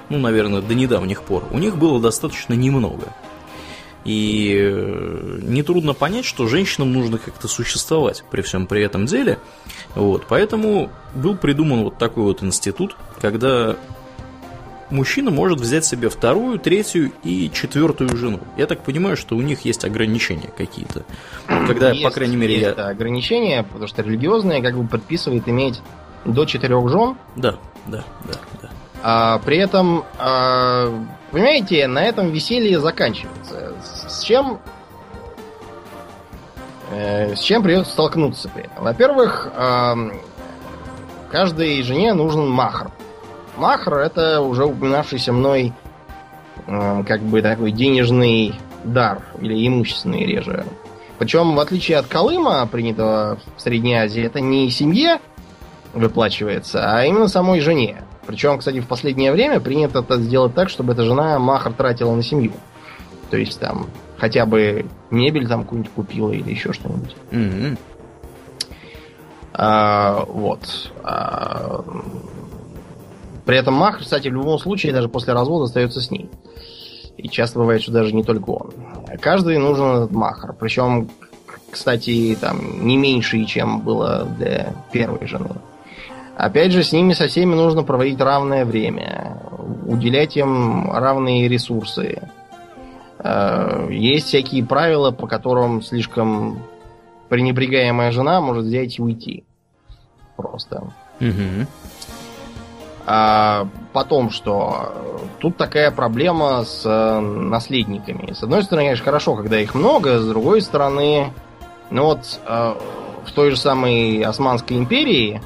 ну, наверное, до недавних пор, у них было достаточно немного. И э, нетрудно понять, что женщинам нужно как-то существовать при всем при этом деле. Вот, поэтому был придуман вот такой вот институт, когда мужчина может взять себе вторую, третью и четвертую жену. Я так понимаю, что у них есть ограничения какие-то. Когда, есть, по крайней мере, есть я... ограничения, потому что религиозные как бы предписывает иметь до четырех жен. Да, да, да, да. А, при этом, а, понимаете, на этом веселье заканчивается. С чем э, с чем придется столкнуться при этом? Во-первых, каждой жене нужен махр. Махр это уже упоминавшийся мной как бы такой денежный дар или имущественный реже. Причем, в отличие от Колыма, принятого в Средней Азии, это не семье выплачивается, а именно самой жене. Причем, кстати, в последнее время принято это сделать так, чтобы эта жена махар тратила на семью. То есть там хотя бы мебель там какую-нибудь купила или еще что-нибудь. Mm-hmm. А, вот. А, при этом махар, кстати, в любом случае, даже после развода остается с ней. И часто бывает, что даже не только он. Каждый нужен этот махар. Причем, кстати, там не меньше, чем было для первой жены. Опять же, с ними со всеми нужно проводить равное время, уделять им равные ресурсы. Э, есть всякие правила, по которым слишком пренебрегаемая жена может взять и уйти. Просто. Угу. А потом, что тут такая проблема с э, наследниками. С одной стороны, конечно, хорошо, когда их много, с другой стороны, ну вот э, в той же самой Османской империи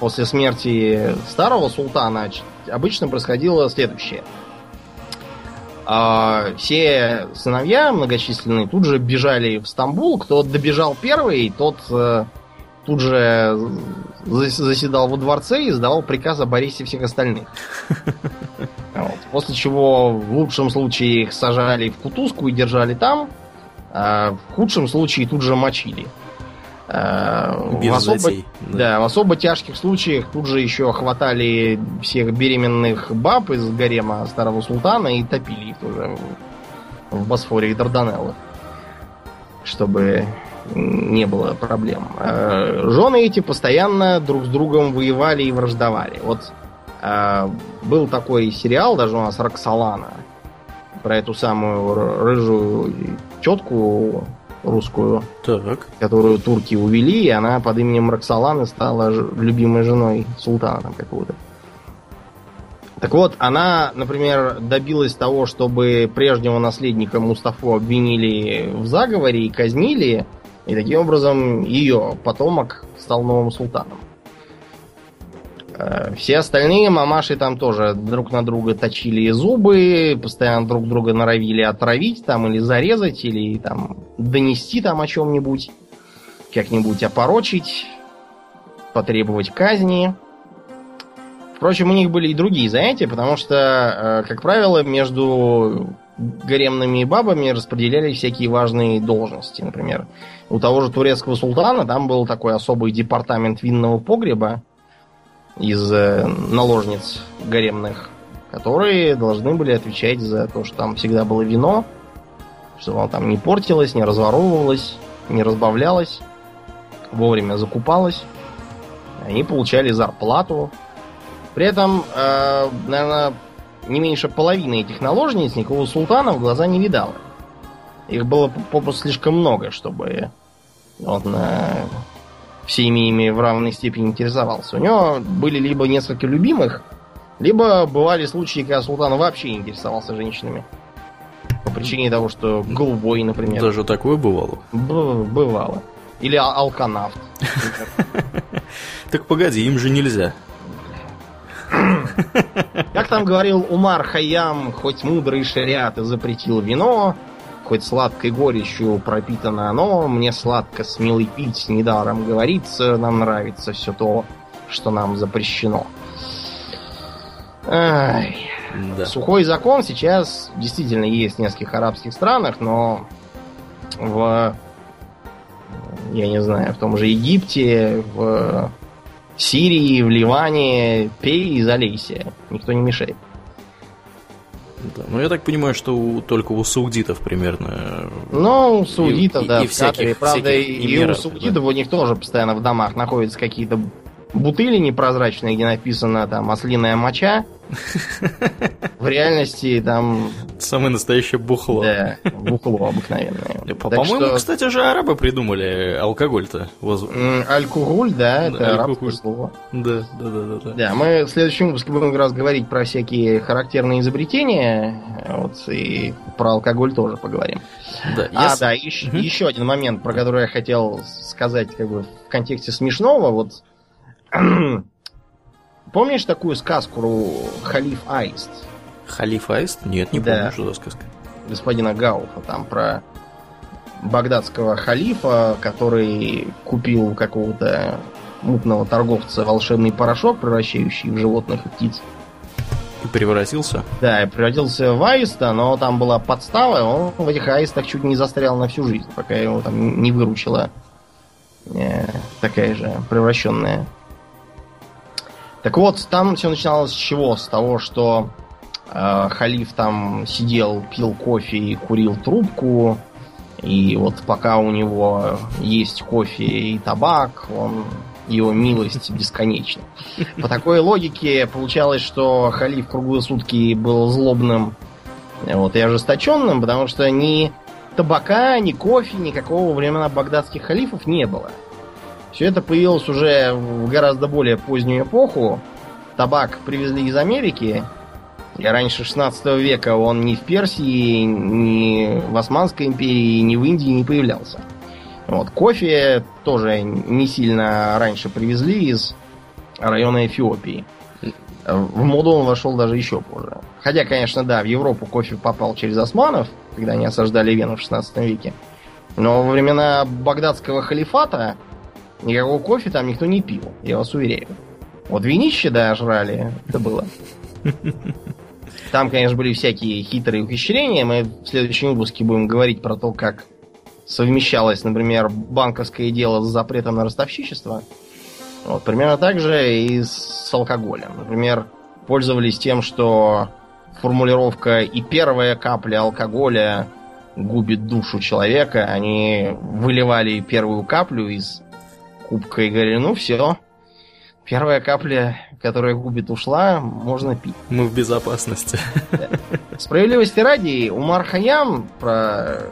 после смерти старого султана обычно происходило следующее. А, все сыновья многочисленные тут же бежали в Стамбул. Кто добежал первый, тот э, тут же заседал во дворце и издавал приказ о Борисе всех остальных. Вот. После чего в лучшем случае их сажали в кутузку и держали там, а в худшем случае тут же мочили. Э, Без в особо, затей, да. да, в особо тяжких случаях тут же еще хватали всех беременных баб из гарема старого султана и топили их тоже в Босфоре и Дарданеллах, чтобы не было проблем. Э, жены эти постоянно друг с другом воевали и враждовали. Вот э, был такой сериал, даже у нас Роксолана, про эту самую рыжую тетку русскую, так. которую турки увели, и она под именем Роксоланы стала любимой женой султана там какого-то. Так вот, она, например, добилась того, чтобы прежнего наследника Мустафу обвинили в заговоре и казнили, и таким образом ее потомок стал новым султаном. Э, все остальные мамаши там тоже друг на друга точили зубы, постоянно друг друга норовили отравить там или зарезать, или там донести там о чем-нибудь, как-нибудь опорочить, потребовать казни. Впрочем, у них были и другие занятия, потому что, э, как правило, между гаремными бабами распределяли всякие важные должности. Например, у того же турецкого султана там был такой особый департамент винного погреба, из э, наложниц гаремных, которые должны были отвечать за то, что там всегда было вино, чтобы оно там не портилось, не разворовывалось, не разбавлялось, вовремя закупалось. Они получали зарплату. При этом, э, наверное, не меньше половины этих наложниц никакого султана в глаза не видало. Их было попросту слишком много, чтобы он э, всеми ими в равной степени интересовался. У него были либо несколько любимых, либо бывали случаи, когда султан вообще не интересовался женщинами. По причине того, что голубой, например. Даже такое бывало? Б- бывало. Или а- алканавт. Так погоди, им же нельзя. Как там говорил Умар Хаям, хоть мудрый шариат и запретил вино, хоть сладкой горечью пропитано оно, мне сладко с милой пить, недаром говорится, нам нравится все то, что нам запрещено. Ай. Да. Сухой закон сейчас действительно есть в нескольких арабских странах, но в, я не знаю, в том же Египте, в Сирии, в Ливане пей и залейся. Никто не мешает. Да. Ну, я так понимаю, что у- только у саудитов примерно... Ну, у саудитов, И- да, и в Катаре. всяких- Правда, всяких и у эмиратов, саудитов у них тоже постоянно в домах находятся какие-то бутыли непрозрачные, где написано там ослиная моча. В реальности там, Самое настоящее бухло. да, бухло обыкновенное. По-моему, кстати же, арабы придумали алкоголь-то. Алькоголь, да, это арабское слово. Да, да, да, да, да. Мы в следующем выпуске будем как раз говорить про всякие характерные изобретения, вот, и про алкоголь тоже поговорим. Да, А, да, еще один момент, про который я хотел сказать как бы в контексте смешного. Вот помнишь такую сказку Халиф Аист Халиф Аист? Нет, не Да. помню, что за сказка. господина Гауфа, там про багдадского халифа, который купил какого-то мутного торговца волшебный порошок, превращающий в животных и птиц. И превратился? Да, и превратился в аиста, но там была подстава, он в этих аистах чуть не застрял на всю жизнь, пока его там не выручила э, такая же превращенная. Так вот, там все начиналось с чего? С того, что э, халиф там сидел, пил кофе и курил трубку, и вот пока у него есть кофе и табак, он его милость бесконечна. По такой логике получалось, что халиф круглые сутки был злобным вот, и ожесточенным, потому что ни табака, ни кофе, никакого времена багдадских халифов не было. Все это появилось уже в гораздо более позднюю эпоху. Табак привезли из Америки, и раньше 16 века он ни в Персии, ни в Османской империи, ни в Индии не появлялся. Вот. Кофе тоже не сильно раньше привезли из района Эфиопии. В моду он вошел даже еще позже. Хотя, конечно, да, в Европу кофе попал через османов, когда они осаждали Вену в 16 веке. Но во времена багдадского халифата никакого кофе там никто не пил, я вас уверяю. Вот винище, да, жрали, это было. Там, конечно, были всякие хитрые ухищрения. Мы в следующем выпуске будем говорить про то, как совмещалось, например, банковское дело с запретом на ростовщичество. Вот, примерно так же и с алкоголем. Например, пользовались тем, что формулировка и первая капля алкоголя губит душу человека. Они выливали первую каплю из кубка и говорили, ну все, первая капля, которая губит, ушла, можно пить. Мы в безопасности. Справедливости ради, Умар Хаям, про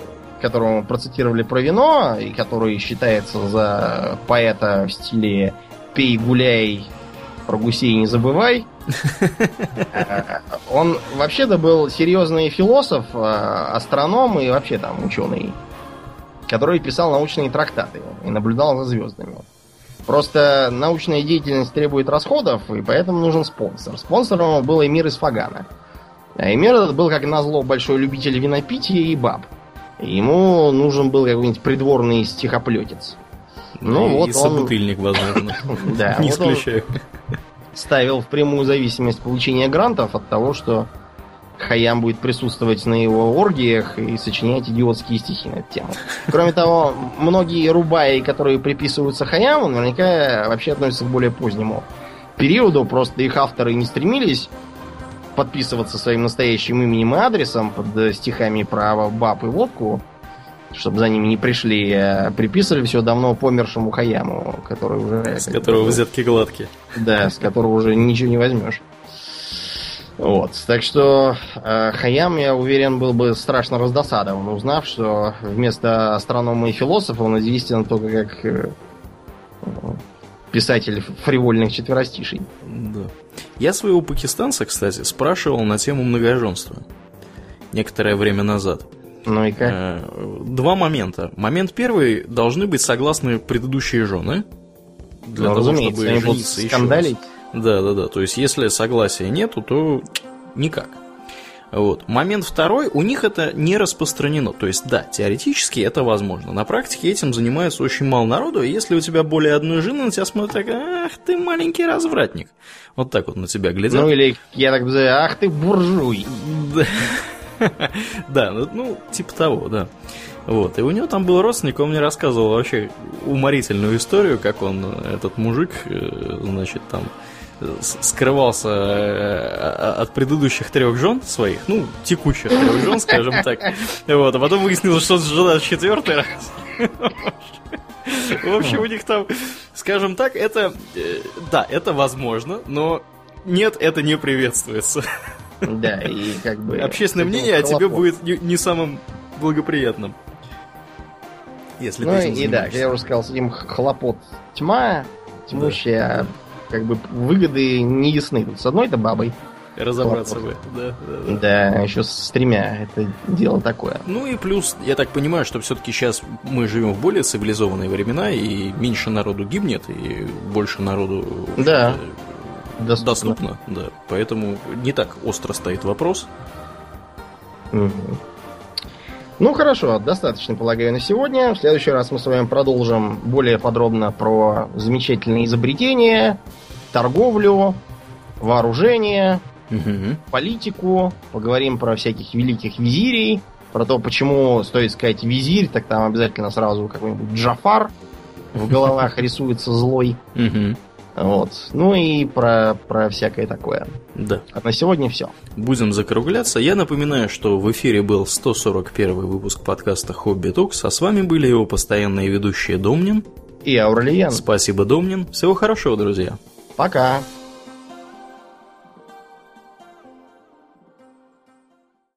которого мы процитировали про вино, и который считается за поэта в стиле «пей, гуляй, про гусей не забывай», э, он вообще-то был серьезный философ, э, астроном и вообще там ученый, который писал научные трактаты и наблюдал за звездами. Просто научная деятельность требует расходов, и поэтому нужен спонсор. Спонсором был Эмир из Фагана. А Эмир этот был, как назло, большой любитель винопития и баб. Ему нужен был какой-нибудь придворный стихоплетец. Ну И вот он, собутыльник, возможно. да, Не он исключаю. ставил в прямую зависимость получения грантов от того, что Хаям будет присутствовать на его оргиях и сочинять идиотские стихи на эту тему. Кроме того, многие рубаи, которые приписываются Хаяму, наверняка вообще относятся к более позднему периоду, просто их авторы не стремились подписываться своим настоящим именем и адресом под стихами про баб и водку, чтобы за ними не пришли, а приписывали все давно помершему Хаяму, который уже... С которого взятки гладкие. Да, с которого уже ничего не возьмешь. Вот. Так что э, Хаям, я уверен, был бы страшно раздосадован, узнав, что вместо астронома и философа он известен только как э, писатель фривольных четверостишей. Да. Я своего пакистанца, кстати, спрашивал на тему многоженства некоторое время назад. Ну и как? Э, два момента. Момент первый должны быть согласны предыдущие жены для ну, того, чтобы они жениться еще раз. Да, да, да. То есть, если согласия нету, то никак. Вот. Момент второй, у них это не распространено. То есть, да, теоретически это возможно. На практике этим занимается очень мало народу, и если у тебя более одной жены, на тебя смотрят, ах ты маленький развратник. Вот так вот на тебя глядят. Ну или, я так бы ах ты буржуй. Да, ну, ну, типа того, да. Вот, и у него там был родственник, он мне рассказывал вообще уморительную историю, как он, этот мужик, э, значит, там скрывался э, от предыдущих трех жен своих, ну, текущих трех жен, скажем так. Вот, а потом выяснилось, что жена четвертый раз. В общем, у них там, скажем так, это, э, да, это возможно, но нет, это не приветствуется. Да, и как бы... Общественное мнение о тебе будет не самым благоприятным. Если ну ты и да, я уже сказал, этим хлопот тьма, тьмущая, как бы выгоды не ясны. Тут с одной-то бабой. Разобраться бы, да, да, да. Да, еще с тремя. Это дело такое. Ну и плюс, я так понимаю, что все-таки сейчас мы живем в более цивилизованные времена, и меньше народу гибнет, и больше народу да. доступно. доступно. Да. Поэтому не так остро стоит вопрос. Угу. Ну хорошо, достаточно, полагаю, на сегодня. В следующий раз мы с вами продолжим более подробно про замечательные изобретения, торговлю, вооружение, угу. политику. Поговорим про всяких великих визирей, про то, почему стоит сказать визирь, так там обязательно сразу какой-нибудь Джафар в головах рисуется злой. Угу. Вот. Ну и про, про всякое такое. Да. А на сегодня все. Будем закругляться. Я напоминаю, что в эфире был 141 выпуск подкаста Хобби Токс, а с вами были его постоянные ведущие Домнин и Аурлиен. Спасибо, Домнин. Всего хорошего, друзья. Пока.